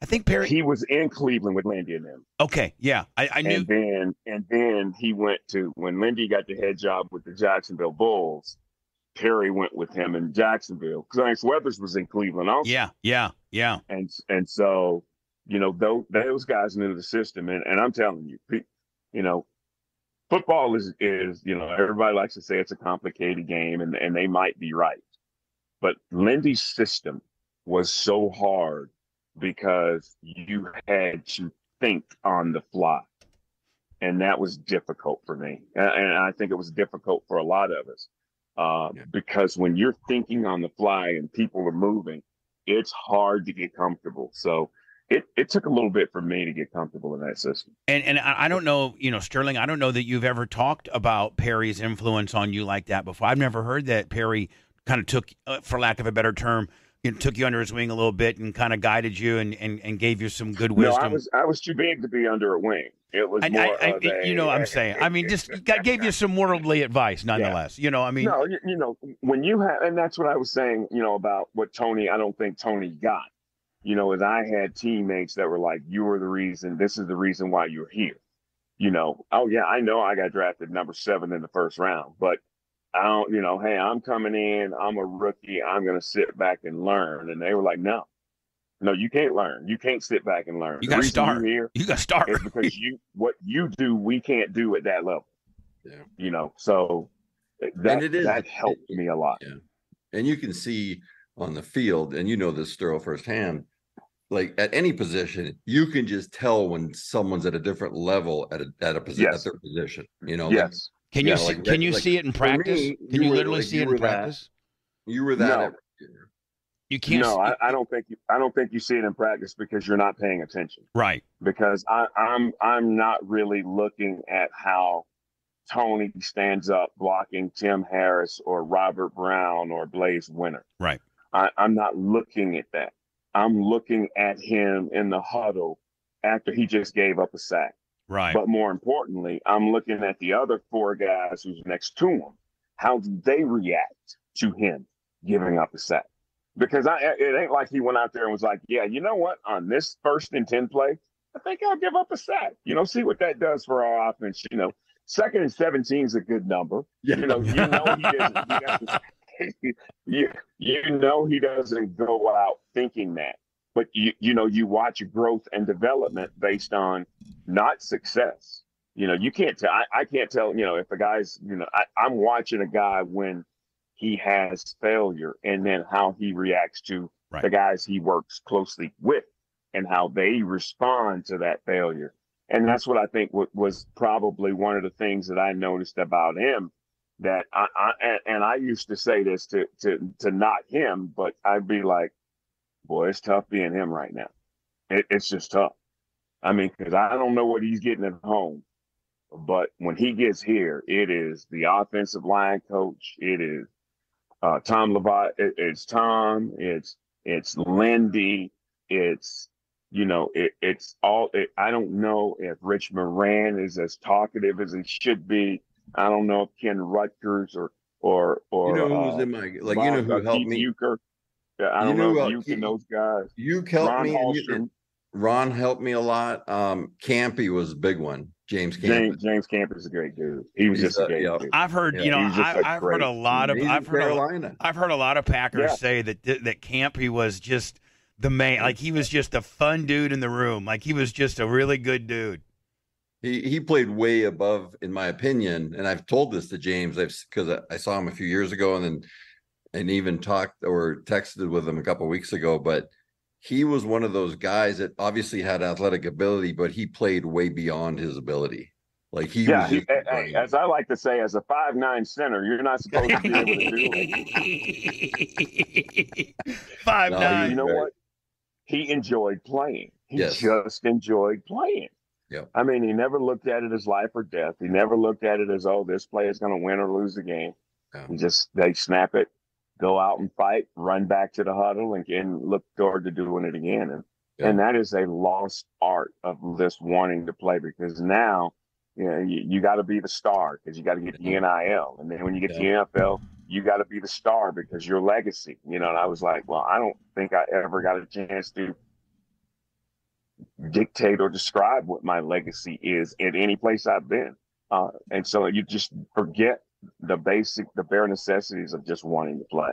I think Perry. He was in Cleveland with Lindy and them, okay, yeah, I, I knew. and then and then he went to when Lindy got the head job with the Jacksonville Bulls. Perry went with him in Jacksonville. Clarence Weathers was in Cleveland also, Yeah, yeah, yeah. and and so you know, those those guys into the system, and, and I'm telling you, you know, football is is you know everybody likes to say it's a complicated game, and and they might be right, but Lindy's system was so hard because you had to think on the fly, and that was difficult for me, and I think it was difficult for a lot of us. Uh, yeah. Because when you're thinking on the fly and people are moving, it's hard to get comfortable. So it, it took a little bit for me to get comfortable in that system. And and I don't know, you know, Sterling, I don't know that you've ever talked about Perry's influence on you like that before. I've never heard that Perry kind of took, uh, for lack of a better term, you know, took you under his wing a little bit and kind of guided you and, and, and gave you some good wisdom. No, I was I was too big to be under a wing. It was more I, I, you know what I'm saying. I mean, just gave you some worldly advice, nonetheless. Yeah. You know, I mean, no, you, you know, when you have, and that's what I was saying. You know about what Tony. I don't think Tony got you know, as I had teammates that were like, you were the reason, this is the reason why you're here. You know, oh yeah, I know I got drafted number seven in the first round, but I don't, you know, hey, I'm coming in, I'm a rookie, I'm gonna sit back and learn. And they were like, No, no, you can't learn. You can't sit back and learn. You gotta start here. You gotta start. Is because you what you do, we can't do at that level. Yeah. You know, so eh, that that helped it, me a lot. Yeah. And you can see on the field, and you know this Sterl firsthand, like at any position, you can just tell when someone's at a different level at a at a position yes. at their position. You know, yes. Like, can you see, like, can you like, see it in practice? Me, can you, you literally like, see it in practice? That, you were that. No. You can't. No, I, I, don't think you. I don't think you see it in practice because you're not paying attention. Right. Because I, I'm I'm not really looking at how Tony stands up blocking Tim Harris or Robert Brown or Blaise Winter. Right. I, I'm not looking at that. I'm looking at him in the huddle after he just gave up a sack. Right. But more importantly, I'm looking at the other four guys who's next to him. How do they react to him giving up a sack? Because I, it ain't like he went out there and was like, yeah, you know what? On this first and 10 play, I think I'll give up a sack. You know, see what that does for our offense. You know, second and 17 is a good number. Yeah. You know, you know he doesn't, he doesn't you you know he doesn't go out thinking that, but you you know you watch growth and development based on not success. You know you can't tell. I, I can't tell. You know if a guy's you know I, I'm watching a guy when he has failure and then how he reacts to right. the guys he works closely with and how they respond to that failure. And that's what I think was probably one of the things that I noticed about him that I, I and I used to say this to to to not him, but I'd be like, boy, it's tough being him right now. It, it's just tough. I mean, because I don't know what he's getting at home, but when he gets here, it is the offensive line coach. It is uh, Tom Lovat. It, it's Tom. It's it's Lindy. It's you know, it, it's all. I don't know if Rich Moran is as talkative as he should be I don't know if Ken Ruettgers or or or you know who's uh, in my like Bob, you know who uh, helped me. Uecker. Yeah, I don't you know, know if you can those guys. You helped Ron me. You, Ron helped me a lot. Um, Campy was a big one. James Campen. James, James Campen is a great dude. He was He's just a, great yeah. dude. I've heard, yeah. you know, I, have heard a lot of, I've heard, a, I've heard a lot of Packers yeah. say that that Campy was just the man. Like he was just a fun dude in the room. Like he was just a really good dude. He he played way above, in my opinion, and I've told this to James. I've because I, I saw him a few years ago, and then and even talked or texted with him a couple weeks ago. But he was one of those guys that obviously had athletic ability, but he played way beyond his ability. Like he yeah, was, he, as I like to say, as a five nine center, you're not supposed to be able to do it. five no, nine. You know what? He enjoyed playing. He yes. just enjoyed playing. Yeah. I mean, he never looked at it as life or death. He never looked at it as, oh, this play is going to win or lose the game. Yeah. He just, they snap it, go out and fight, run back to the huddle, and, and look forward to doing it again. And, yeah. and that is a lost art of this wanting to play because now, you know, you, you got to be the star because you got to get the NIL. And then when you get yeah. the NFL, you got to be the star because your legacy, you know. And I was like, well, I don't think I ever got a chance to dictate or describe what my legacy is at any place I've been. Uh, and so you just forget the basic, the bare necessities of just wanting to play.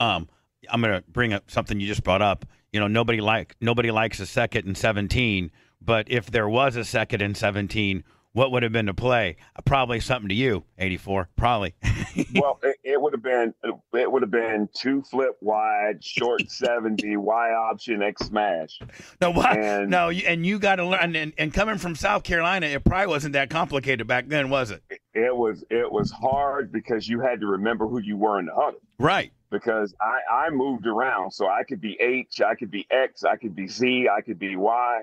Um, I'm going to bring up something you just brought up. You know, nobody like nobody likes a second and 17, but if there was a second and 17, what would have been to play? Uh, probably something to you, 84. Probably. well, it, it would have been it would have been two flip wide, short 70, Y option, X smash. No, why? And- no, you- and you got to learn. And, and coming from South Carolina, it probably wasn't that complicated back then, was it? It was it was hard because you had to remember who you were in the huddle. Right. because I, I moved around. So I could be H, I could be X, I could be Z, I could be Y.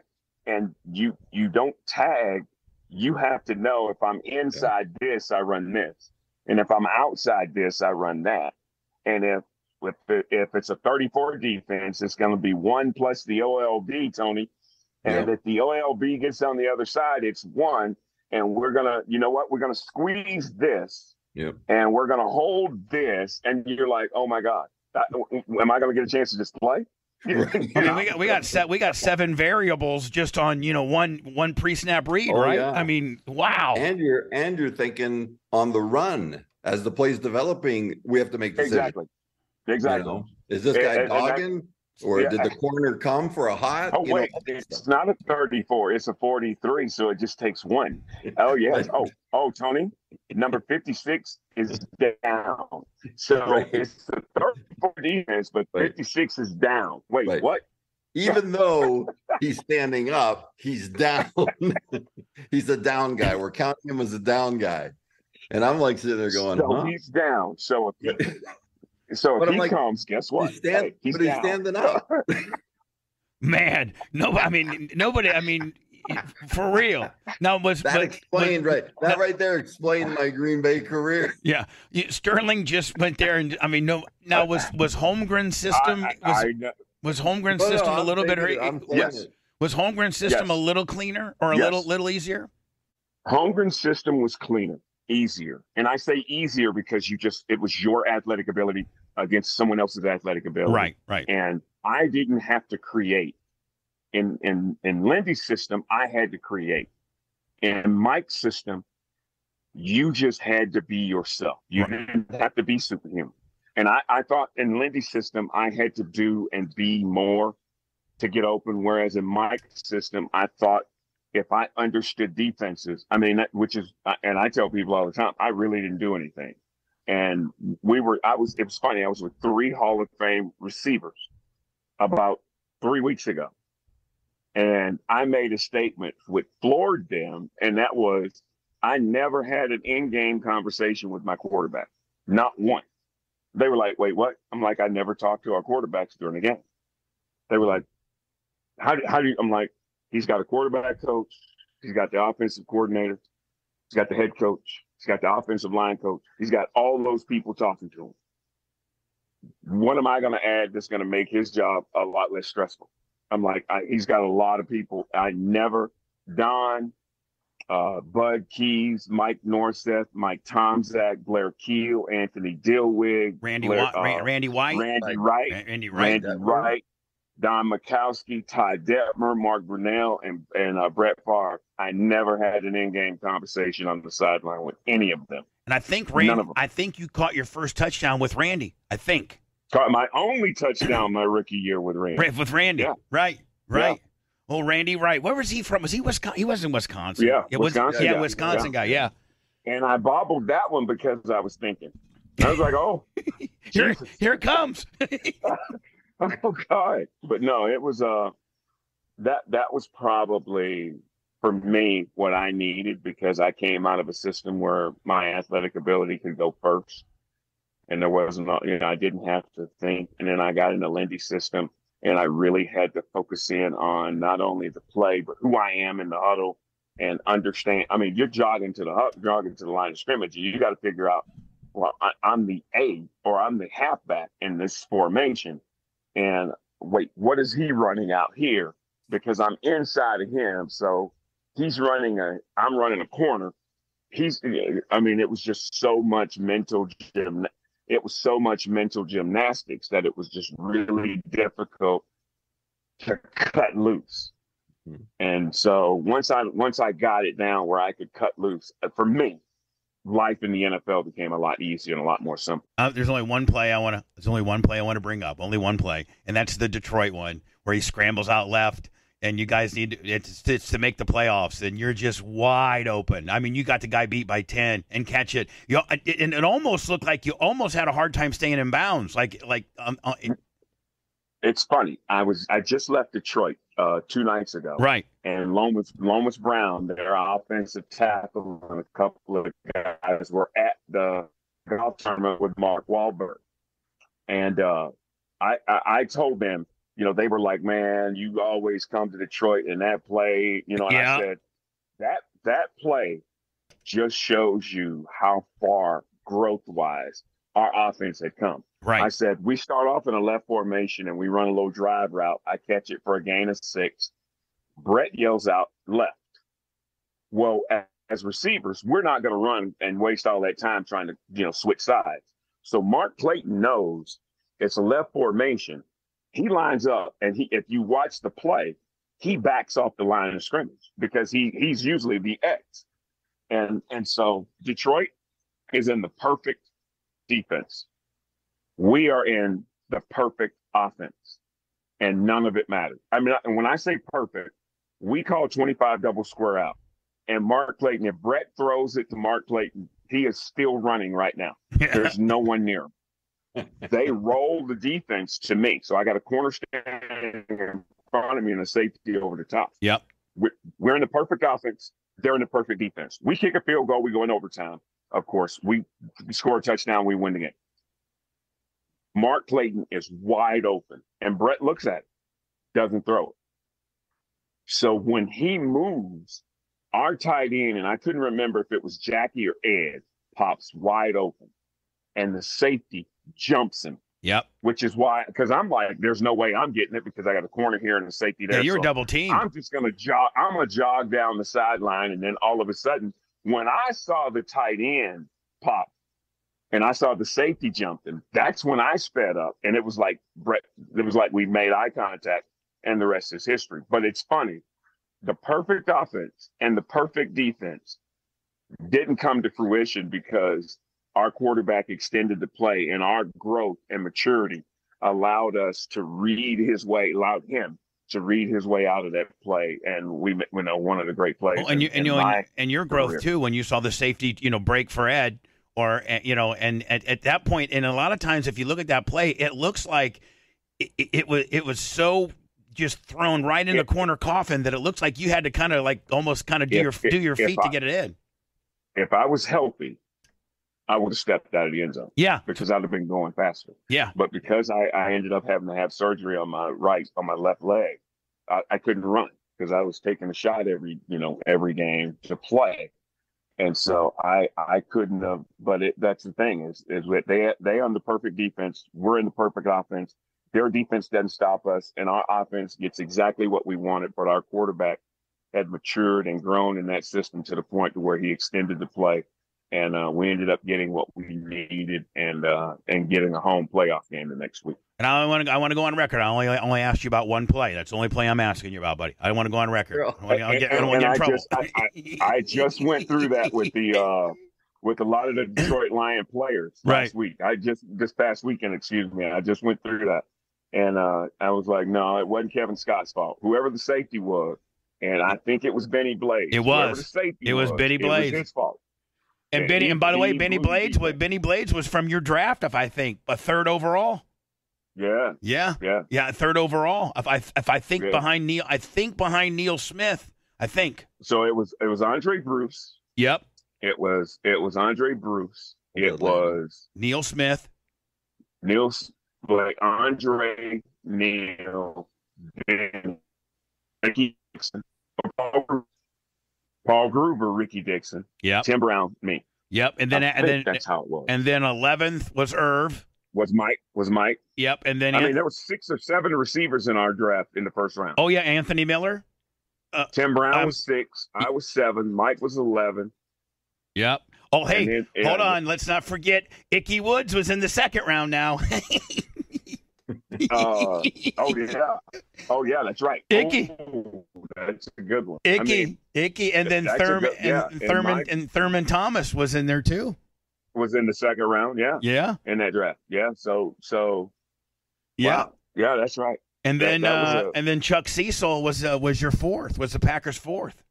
And you you don't tag. You have to know if I'm inside this, I run this. And if I'm outside this, I run that. And if if if it's a 34 defense, it's going to be one plus the OLB, Tony. And Yeah. if the OLB gets on the other side, it's one. And we're gonna, you know what? We're gonna squeeze this Yep. and we're going to hold this and you're like oh my god that, am i going to get a chance to just play. I mean, we got we got set we got seven variables just on you know one one pre snap read, Oh, right? yeah. I mean, wow. And you're and you're thinking on the run as the play's developing, we have to make decisions. exactly you exactly know? Is this guy and- and that- dogging, or Yeah. did the corner come for a hot? oh You know, wait it's not a 34 it's a 43 so it just takes one. Oh yes oh oh tony number 56 is down so Right. it's the 34 defense but Right. 56 is down wait Right. what even though he's standing up, he's down. he's a down guy. We're counting him as a down guy. And I'm like sitting there going, so huh? he's down so if so But if I'm he like, comes guess what He's stand, Hey, he's but he's standing up. Man, no, I mean nobody. I mean, for real. Now was That but- explained but- right. That right there explained my Green Bay career. Yeah, you, Sterling just went there, and I mean, no. Now was was Holmgren system I, was I, I, was Holmgren No, no, system a I'm little bit it- hurt- Yes. it. was Holmgren system Yes. a little cleaner or a Yes. little little easier? Holmgren's system was cleaner, easier. And I say easier because you just, it was your athletic ability against someone else's athletic ability. Right, right. And I didn't have to create. In, in, in Lindy's system, I had to create. In Mike's system, you just had to be yourself. You Right. didn't have to be superhuman. And I, I thought in Lindy's system, I had to do and be more to get open. Whereas in Mike's system, I thought if I understood defenses, I mean, which is, uh, and I tell people all the time, I really didn't do anything. And we were, I was, it was funny. I was with three Hall of Fame receivers about three weeks ago. And I made a statement which floored them. And that was, I never had an in game conversation with my quarterback, not one. They were like, wait, what? I'm like, I never talked to our quarterbacks during the game. They were like, how do, how do you, I'm like, he's got a quarterback coach. He's got the offensive coordinator. He's got the head coach. He's got the offensive line coach. He's got all those people talking to him. What am I going to add that's going to make his job a lot less stressful? I'm like, I, he's got a lot of people. I never, Don, uh, Bud Keys, Mike Norseth, Mike Tomczak, Blair Kiel, Anthony Dilweg, Randy Blair, White, uh, Randy White, Randy Wright, Randy Wright. Randy Wright, Don Majkowski, Ty Detmer, Mark Brunell, and and uh, Brett Favre. I never had an in-game conversation on the sideline with any of them. And I think None Randy. I think you caught your first touchdown with Randy. I think Caught my only touchdown my rookie year with Randy. Right, with Randy. Yeah. Right, right. Oh, Randy, right. Where was he from? Was he Wisconsin? He was in Wisconsin. Yeah, it was, Wisconsin yeah, guy. Wisconsin guy. Yeah. And I bobbled that one because I was thinking. I was like, oh, Here, here it comes. oh God. But no, it was uh that that was probably for me what I needed because I came out of a system where my athletic ability could go first. And there wasn't you know, I didn't have to think. And then I got in the Lindy system and I really had to focus in on not only the play, but who I am in the huddle and understand. I mean, you're jogging to the hu- jogging to the line of scrimmage. You got to figure out, well, I, I'm the A or I'm the halfback in this formation and wait, what is he running out here? Because I'm inside of him. So he's running a, I'm running a corner. He's, I mean, it was just so much mental gym. It was so much mental gymnastics that it was just really difficult to cut loose. Hmm. And so once I once I got it down where I could cut loose, uh, for me, life in the NFL became a lot easier and a lot more simple. Uh, there's only one play I want to. There's only one play I want to bring up. Only one play, and that's the Detroit one where he scrambles out left, and you guys need to, it's, it's to make the playoffs, and you're just wide open. I mean, you got the guy beat by ten and catch it. You and it almost looked like you almost had a hard time staying in bounds. Like like um, uh, it's funny. I was I just left Detroit uh, two nights ago, right? And Lomas Lomas Brown, their offensive tackle, and a couple of guys were at the golf tournament with Mark Wahlberg, and uh, I, I I told them, you know, they were like, "Man, you always come to Detroit and that play," you know. And Yeah. I said that that play just shows you how far growth wise our offense had come. I said, we start off in a left formation and we run a little drive route. I catch it for a gain of six. Brett yells out left. Well, as receivers, we're not going to run and waste all that time trying to, you know, switch sides. So Mark Clayton knows it's a left formation. He lines up and he, if you watch the play, he backs off the line of scrimmage because he he's usually the X. And and so Detroit is in the perfect defense we are in the perfect offense and none of it matters. I mean, when I say perfect, we call 25 double square out. And Mark Clayton, if Brett throws it to Mark Clayton, he is still running right now. There's no one near him. They roll the defense to me. So I got a corner standing in front of me and a safety over the top. Yep. We're, we're in the perfect offense. They're in the perfect defense. We kick a field goal, we go in overtime. Of course, we score a touchdown, we win the game. Mark Clayton is wide open, and Brett looks at it, doesn't throw it. So when he moves, our tight end, and I couldn't remember if it was Jackie or Ed, pops wide open, and the safety jumps him, Yep. which is why, because I'm like, there's no way I'm getting it because I got a corner here and a safety there. Yeah, you're So double team. I'm just gonna jog. I'm gonna jog down the sideline, and then all of a sudden, when I saw the tight end pop, and I saw the safety jumping, that's when I sped up, and it was like Brett. It was like we made eye contact, and the rest is history. But it's funny, the perfect offense and the perfect defense didn't come to fruition because our quarterback extended the play, and our growth and maturity allowed us to read his way, allowed him to read his way out of that play, and we, you know one of the great plays. Well, and you in- and you and, and your growth career. too when you saw the safety you know break for Ed or uh, you know and at, at that point and a lot of times if you look at that play it looks like it, it, it was it was so just thrown right in the corner coffin that it looks like you had to kind of like almost kind of do If- your do your if feet to get it in. if I was healthy, I would have stepped out of the end zone Yeah, because I'd have been going faster. yeah, But because I, I ended up having to have surgery on my right, on my left leg, I, I couldn't run because I was taking a shot every, you know, every game to play. And so I, I couldn't have, but it, that's the thing is, is that they, they on the perfect defense. We're in the perfect offense. Their defense doesn't stop us and our offense gets exactly what we wanted, but our quarterback had matured and grown in that system to the point to where he extended the play. And uh, we ended up getting what we needed and uh, and getting a home playoff game the next week. and I want to I want to go on record. I only I only asked you about one play. That's the only play I'm asking you about, buddy. I want to go on record. I don't want to get, I don't want to get in And I trouble. just- I just went through that with the uh with a lot of the Detroit Lion players last week. I just this past weekend, excuse me, I just went through that. And uh I was like, no, it wasn't Kevin Scott's fault. Whoever the safety was, and I think it was Bennie Blades. It was. the safety It was Bennie Blades. It was his fault. And Benny, and by the way, Bennie Blades, was. Bennie Blades was from your draft, if I think, a third overall. Yeah, Yeah, yeah. yeah, third overall. If I if I think Yeah. behind Neil, I think behind Neil Smith. I think. So it was it was Aundray Bruce. Yep, It was it was Aundray Bruce. It was Neil Smith. Neil, like Andre, Neil, Ben, Rickey Dixon, Paul, Gru- Paul Gruber, Rickey Dixon, yeah, Tim Brown, me. yep, and then I and then that's how it was. and then eleventh was Irv. was Mike? Was Mike? Yep, and then I mean, there were six or seven receivers in our draft in the first round. oh yeah, Anthony Miller. Tim Brown was six. I was seven. Mike was eleven. Yep. Oh hey, then- yeah, hold on. Let's not forget Ickey Woods was in the second round now. Uh, oh yeah. Oh yeah, that's right. Ickey. Oh, that's a good one. I Ickey, mean, Ickey, and then Thurman good- yeah, and and Thurman Mike- and Thurman Thomas was in there too. Was in the second round, yeah, Yeah, in that draft, yeah. So, so yeah. wow. yeah, that's right. And That- then that uh, a- and then Chuck Cecil was uh, was your fourth. Was the Packers' fourth?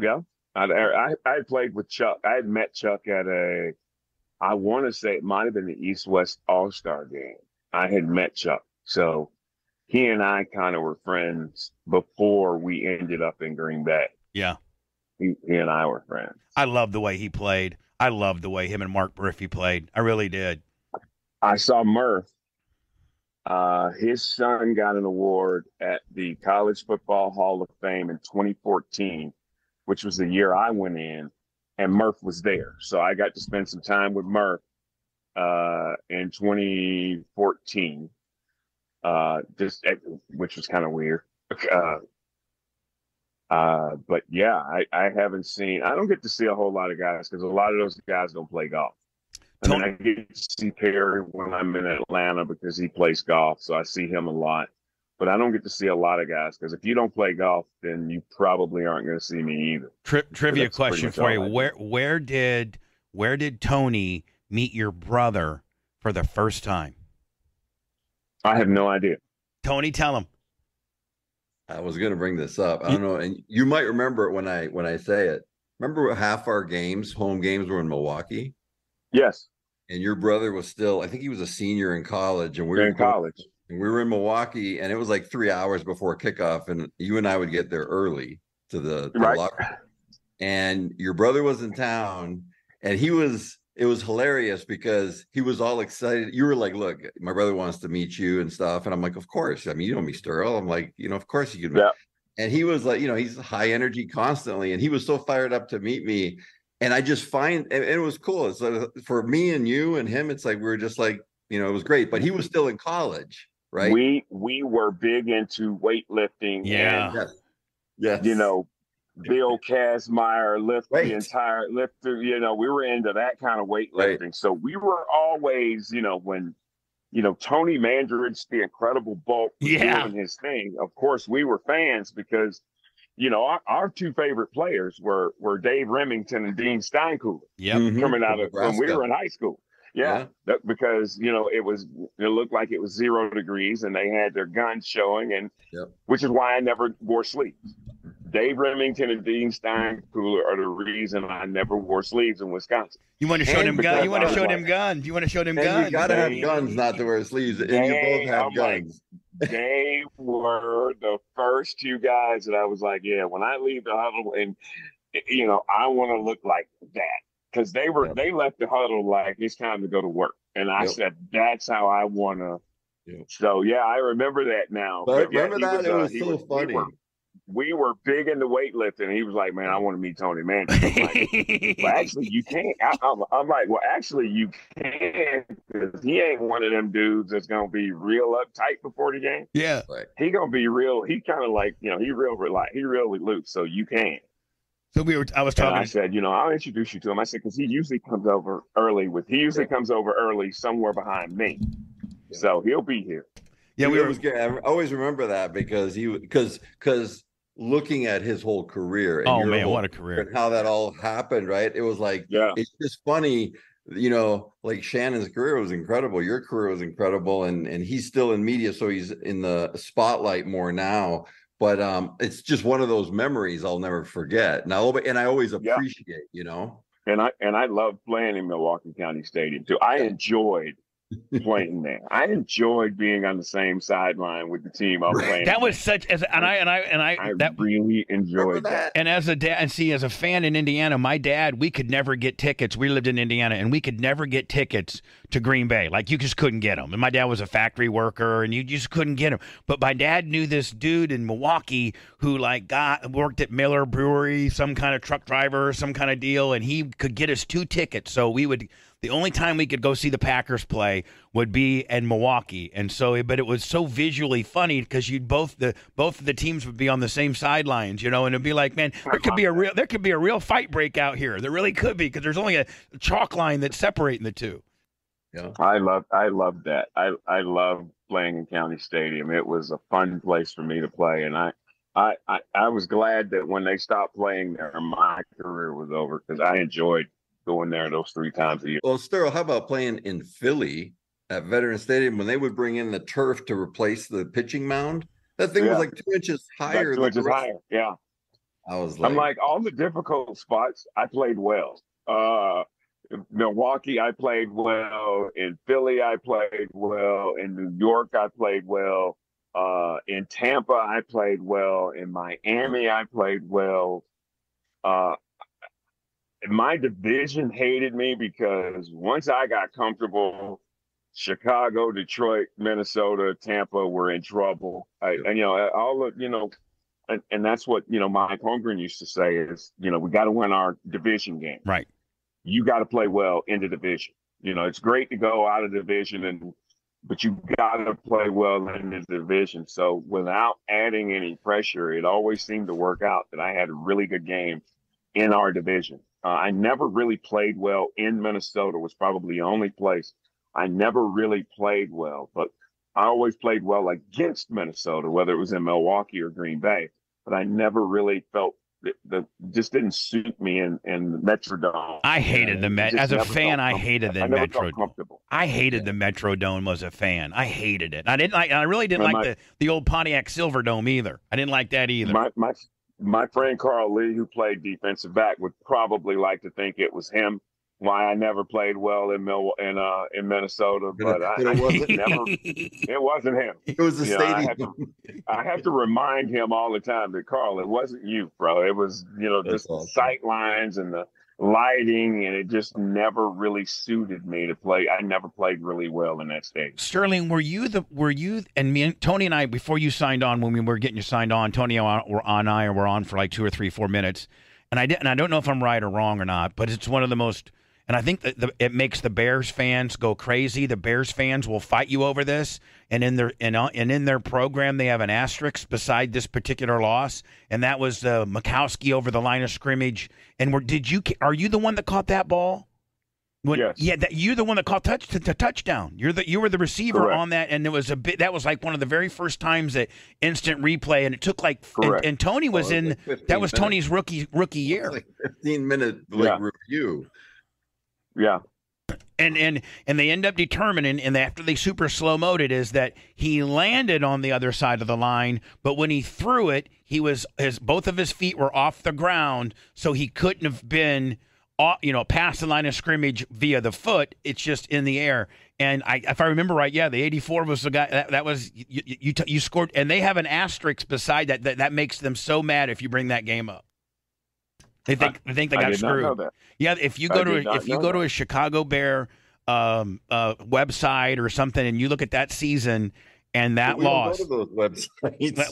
Yeah, I, I I played with Chuck. I had met Chuck at a, I want to say it might have been the East West All Star game. I had met Chuck, so he and I kind of were friends before we ended up in Green Bay. Yeah. He, he and I were friends. I love the way he played. I loved the way him and Mark Murphy played. I really did. I saw Murph. Uh, his son got an award at the College Football Hall of Fame in 2014, which was the year I went in, and Murph was there. So I got to spend some time with Murph uh, in 2014, uh, just which was kind of weird. Uh, uh, but yeah, I, I haven't seen. I don't get to see a whole lot of guys because a lot of those guys don't play golf. I mean, I get to see Perry when I'm in Atlanta because he plays golf, so I see him a lot. But I don't get to see a lot of guys because if you don't play golf, then you probably aren't going to see me either. Tri- trivia question for you: all I do. Where where did where did Tony meet your brother for the first time? I have no idea. Tony, tell him. I was going to bring this up. I don't know, and you might remember it when I when I say it. Remember, half our games, home games, were in Milwaukee, Yes, and your brother was still. I think he was a senior in college, and we we're were in college. And we were in Milwaukee, and it was like three hours before kickoff, and you and I would get there early to the, the Right. locker. And your brother was in town, and he was. It was hilarious because he was all excited. You were like, "Look, my brother wants to meet you and stuff," and I'm like, "Of course." I mean, you know me, Sterl. I'm like, you know, of course you could. meet Yeah. And he was like, you know, he's high energy constantly, and he was so fired up to meet me. And I just find, and it was cool. It's like for me and you and him, it's like we were just like, you know, it was great. But he was still in college, right? We we were big into weightlifting. Yeah. and, Yes. Yes. you know, Bill Kazmaier lift Right. the entire lifter. You know, we were into that kind of weightlifting. So we were always, you know, when you know Tony Mandarich, the Incredible Bulk, was Yeah. doing his thing. Of course, we were fans because. You know, our, our two favorite players were were Dave Rimington and Dean Steinkuhler Yep. Mhm. coming out of when we were in high school. Yeah, that, because you know it was it looked like it was zero degrees and they had their guns showing, and Yep. which is why I never wore sleeves. Dave Rimington and Dean Steinkuhler are the reason I never wore sleeves in Wisconsin. You want to show And them because guns? You want to show them like- guns? You want to show them And guns? you gotta have guns not to wear sleeves, and you both have I'm like- guns. they were the first two guys that I was like, yeah, when I leave the huddle, and you know, I want to look like that because they were Yep. they left the huddle like it's time to go to work, and I Yep. said that's how I want to. Yep. So yeah, I remember that now. But yeah, remember he that? it uh, was he so we funny. Were- We were big into weightlifting. He was like, "Man, I want to meet Tony Man." I'm like, well, actually, you can't. I, I'm, I'm like, well, actually, you can because he ain't one of them dudes that's gonna be real uptight before the game yeah. he gonna be real. He kind of like you know he real like he really loose, so you can. So we were. I was And I said, you know, I'll introduce you to him. I said because he usually comes over early with he usually comes over early somewhere behind me, so he'll be here. Yeah, He we were. was good. I always remember that because he because because looking at his whole career. And Oh your man, whole what a career career! and how that all happened, right? It was like Yeah, it's just funny, you know, like Shannon's career was incredible. Your career was incredible, and and he's still in media, so he's in the spotlight more now. But um, it's just one of those memories I'll never forget. Now, and I always Yeah. appreciate, you know. and I and I love playing in Milwaukee County Stadium too. I enjoyed playing there. I enjoyed being on the same sideline with the team I'm playing. That was such as and I and I and I, I that really enjoyed that. that? And as a dad, and see, as a fan in Indiana, my dad, we could never get tickets. We lived in Indiana, and we could never get tickets to Green Bay. Like you just couldn't get them. And my dad was a factory worker, and you just couldn't get them. But my dad knew this dude in Milwaukee who like got worked at Miller Brewery, some kind of truck driver, some kind of deal, and he could get us two tickets. So we would. The only time we could go see the Packers play would be in Milwaukee, and so, but it was so visually funny because you'd both the both of the teams would be on the same sidelines, you know, and it'd be like, man, there could be a real there could be a real fight break out here. There really could be because there's only a chalk line that's separating the two. Yeah. I love I love that. I I love playing in County Stadium. It was a fun place for me to play, and I I, I, I was glad that when they stopped playing there, my career was over because I enjoyed going there those three times a year. Well, Sterl, how about playing in Philly at Veteran Stadium when they would bring in the turf to replace the pitching mound? That thing Yeah. was like two inches higher. Like two than inches the rest- higher. Yeah. I was like, I'm like all the difficult spots. I played well. Uh, Milwaukee, I played well. In Philly, I played well. In New York, I played well. Uh, in Tampa, I played well. In Miami, I played well. Uh, my division hated me because once I got comfortable, Chicago, Detroit, Minnesota, Tampa were in trouble. I, and you know, all of you know, and, and that's what you know Mike Holmgren used to say is you know we got to win our division game. Right. You got to play well in the division. You know it's great to go out of division and but you got to play well in the division. So without adding any pressure, it always seemed to work out that I had a really good game in our division. Uh, I never really played well in Minnesota. Was probably the only place I never really played well, but I always played well against Minnesota, whether it was in Milwaukee or Green Bay. But I never really felt that the just didn't suit me in in the Metrodome. I hated the Met. As a fan, I hated the I never Metro. felt comfortable. I hated the Metrodome as a fan. I hated it. I didn't like. I really didn't like the the old Pontiac Silverdome either. I didn't like that either. My my my friend Carl Lee, who played defensive back, would probably like to think it was him. Why I never played well in Mil- in uh in Minnesota, but I, it wasn't. never. It wasn't him. it was the Yeah, I had stadium. I have to remind him all the time that Carl, it wasn't you, bro. It was you know That's just the awesome. sight lines and the lighting, and it just never really suited me to play. I never played really well in that stage. Sterling, were you the were you and me and Tony and I before you signed on when we were getting you signed on? Tony and I were on I were on for like two or three four minutes, and I didn't. I don't know if I'm right or wrong or not, but it's one of the most. And I think that the, it makes the Bears fans go crazy. The Bears fans will fight you over this, and in their and, uh, and in their program they have an asterisk beside this particular loss, and that was uh, Majkowski over the line of scrimmage. And were did you are you the one that caught that ball? When, Yes. Yeah, that, you're the one that caught touch the, the touchdown. You're the you were the receiver Correct. on that, and it was a bit. That was like one of the very first times that instant replay, and it took like. And, and Tony was Oh, was in. like that was minutes. Tony's rookie rookie It's year, like 15 minute like Yeah. review. Yeah, and and and they end up determining, and after they super slow mode it, is that he landed on the other side of the line, but when he threw it, he was his both of his feet were off the ground, so he couldn't have been. off- You know, past the line of scrimmage via the foot, it's just in the air. And I, if I remember right, yeah, the '84 was the guy that, that was you. You, you, you scored, and they have an asterisk beside that, that. That makes them so mad if you bring that game up. They think they think they I got did not know screwed. that. Yeah, if you I go to did not if you go to a Chicago Bear um, uh, website or something, and you look at that season and that we loss. to.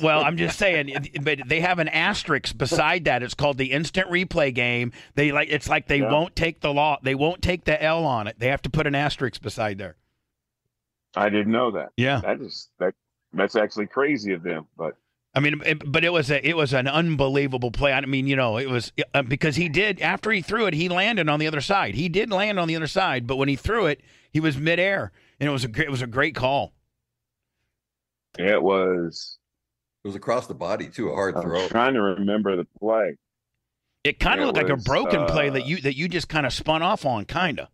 Well, I'm just saying, but they have an asterisk beside that. It's called the instant replay game. They like it's like they Yeah. won't take the law. They won't take the L on it. They have to put an asterisk beside there. I didn't know that. Yeah, That is that. That's actually crazy of them, but I mean, it, but it was a it was an unbelievable play. I mean, you know, it was uh, because he did after he threw it, he landed on the other side. He did land on the other side, but when he threw it, he was midair, and it was a great, it was a great call. it was. It was across the body too, a hard I'm throw. trying to remember the play. It kind of It looked like a was, broken play uh, that you that you just kind of spun off on, kind of.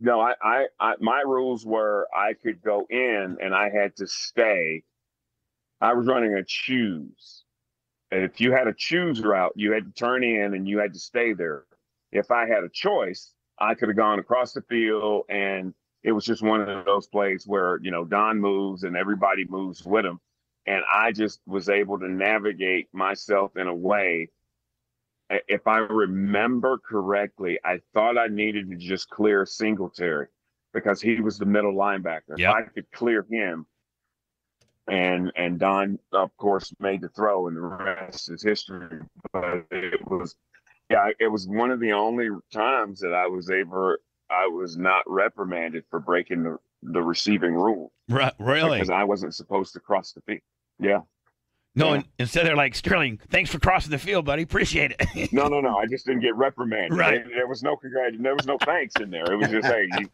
No, I, I, I, my rules were I could go in and I had to stay. I was running a choose. And if you had a choose route, you had to turn in and you had to stay there. If I had a choice, I could have gone across the field and it was just one of those plays where, you know, Don moves and everybody moves with him. And I just was able to navigate myself in a way if I remember correctly, I thought I needed to just clear Singletary because he was the middle linebacker. Yep. If I could clear him, and and Don, of course, made the throw, and the rest is history. But it was, yeah, it was one of the only times that I was ever I was not reprimanded for breaking the the receiving rule Right, really? because I wasn't supposed to cross the field. Yeah. No, Yeah. in- instead they're like Sterling. Thanks for crossing the field, buddy. Appreciate it. No, no, no. I just didn't get reprimanded. Right. There, there was no congrat. There was no thanks in there. It was just, hey, you,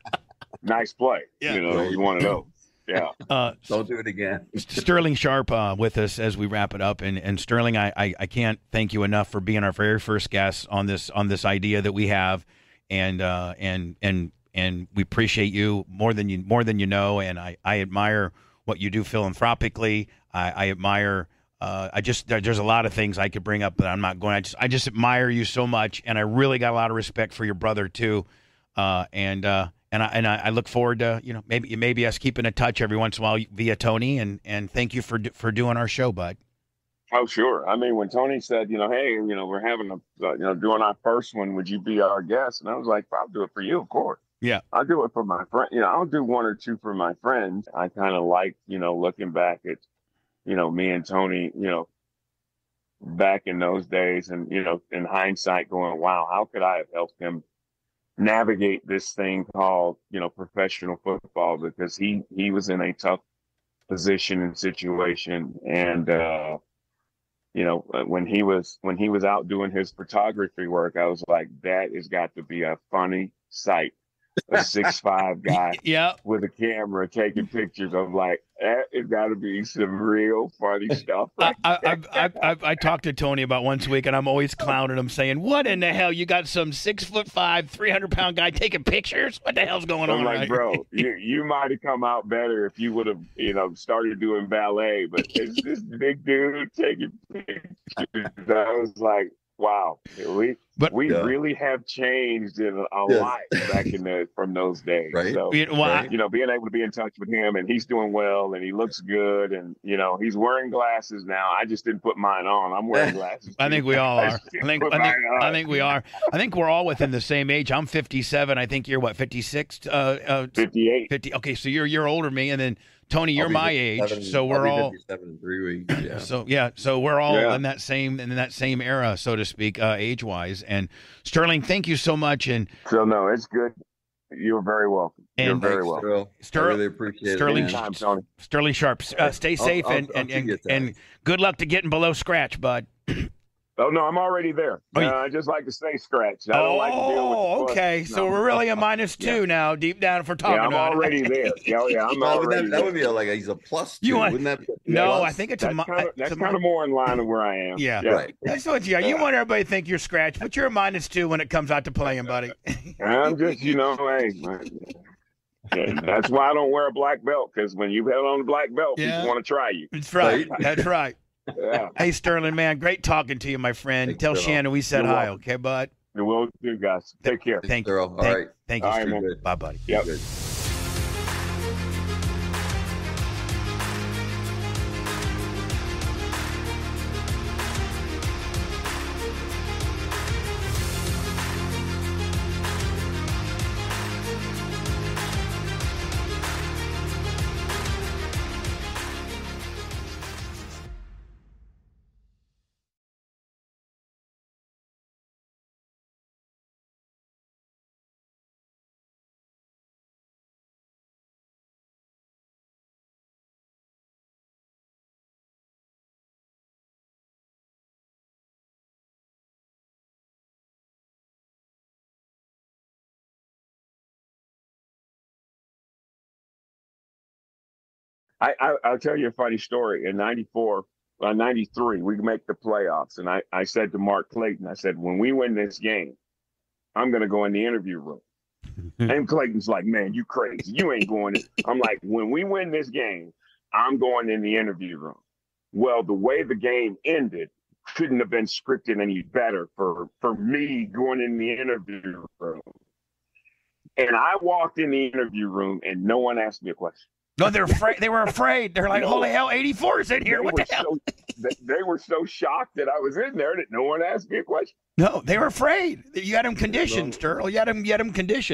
nice play. Yeah. You know, you want to know. Yeah. Uh, Don't do it again. Sterling Sharpe uh, with us as we wrap it up, and and Sterling, I, I I can't thank you enough for being our very first guest on this on this idea that we have, and uh, and and and we appreciate you more than you more than you know, and I I admire what you do philanthropically. I, I admire. Uh, I just there, there's a lot of things I could bring up, but I'm not going. I just I just admire you so much, and I really got a lot of respect for your brother too, uh, and uh, and I and I, I look forward to you know maybe maybe us keeping in touch every once in a while via Tony, and and thank you for for doing our show, bud. Oh, sure. I mean, when Tony said, you know, hey, you know, we're having a, uh, you know, doing our first one, would you be our guest? And I was like, I'll do it for you, of course. Yeah. I'll do it for my friend. You know, I'll do one or two for my friends. I kind of like, you know, looking back at, you know, me and Tony, you know, back in those days and, you know, in hindsight going, wow, how could I have helped him navigate this thing called, you know, professional football because he, he was in a tough position and situation. And, uh, you know, uh, when he was when he was out doing his photography work, I was like, that has got to be a funny sight. A six five guy Yeah. with a camera taking pictures. I'm like, eh, that has got to be some real funny stuff. I, I, I've, I've, I talked to Tony about once a week, and I'm always clowning him, saying, "What in the hell? You got some six foot five, three hundred pound guy taking pictures? What the hell's going I'm on?" like, right bro, you you might have come out better if you would have, you know, started doing ballet. But it's this big dude taking pictures. I was like, wow, we But- we Yeah. really have changed in a Yes. lot back in the from those days. Right. So, You know, well, I- you know, being able to be in touch with him and he's doing well and he looks good and you know he's wearing glasses now. I just didn't put mine on. I'm wearing glasses. I think we all are. just I think I think. I think we are. I think we're all within the same age. I'm 57. I think you're what 56. Uh, uh, 58. 50. Okay, so you're you're older than me, and then Tony, you're my 57 age. So we're all seven in three weeks. Yeah. So yeah, so we're all Yeah. in that same in that same era, so to speak, uh, age wise. And Sterling, thank you so much. And So no, it's good. You're very welcome. You're And- very Thanks, welcome. Earl. Ster- I really appreciate Sterling- it. man. Sterling Sharpe, uh, stay I'll- safe I'll- and I'll and and, you a and text. good luck to getting below scratch, bud. Oh no, I'm already there. Oh, you- Uh, I just like to stay scratched. I don't like to deal with. oh, the fuss. okay. So we're really a minus two now, deep down if we're talking Yeah, I'm about it. already there. Yeah, yeah, I'm Well, already that, that would be a, like a, he's a plus two. You want- wouldn't that be a No, plus? I think it's a. That's mi- kind of that's a kind of more in line of where I am. Yeah. right. That's what you are. You want everybody to think you're scratch, but you're a minus two when it comes out to playing, buddy. I'm just, you know, hey, man. Yeah, that's why I don't wear a black belt because when you held on a black belt, Yeah. people want to try you. That's right. That's right. Yeah, Hey, Sterling, man, great talking to you, my friend. Thanks, Tell Earl. Shannon we said You're hi, welcome. okay, bud? it will do, guys. Take care. Thank you. All Thank, right. thank you, All right, Bye, buddy. Yep. I, I I'll tell you a funny story. In '94, uh, '93, we make the playoffs, and I I said to Mark Clayton, I said, when we win this game, I'm going to go in the interview room. and Clayton's like, man, you crazy. You ain't going. In. I'm like, when we win this game, I'm going in the interview room. Well, the way the game ended couldn't have been scripted any better for for me going in the interview room. And I walked in the interview room, and no one asked me a question. No, they're afraid. They were afraid. They're like, No. holy hell, 84 is in here. What the hell? so- they, they were so shocked that I was in there that no one asked me a question. No, they were afraid. You had them conditioned, Sterling. You had them, you had them conditioned.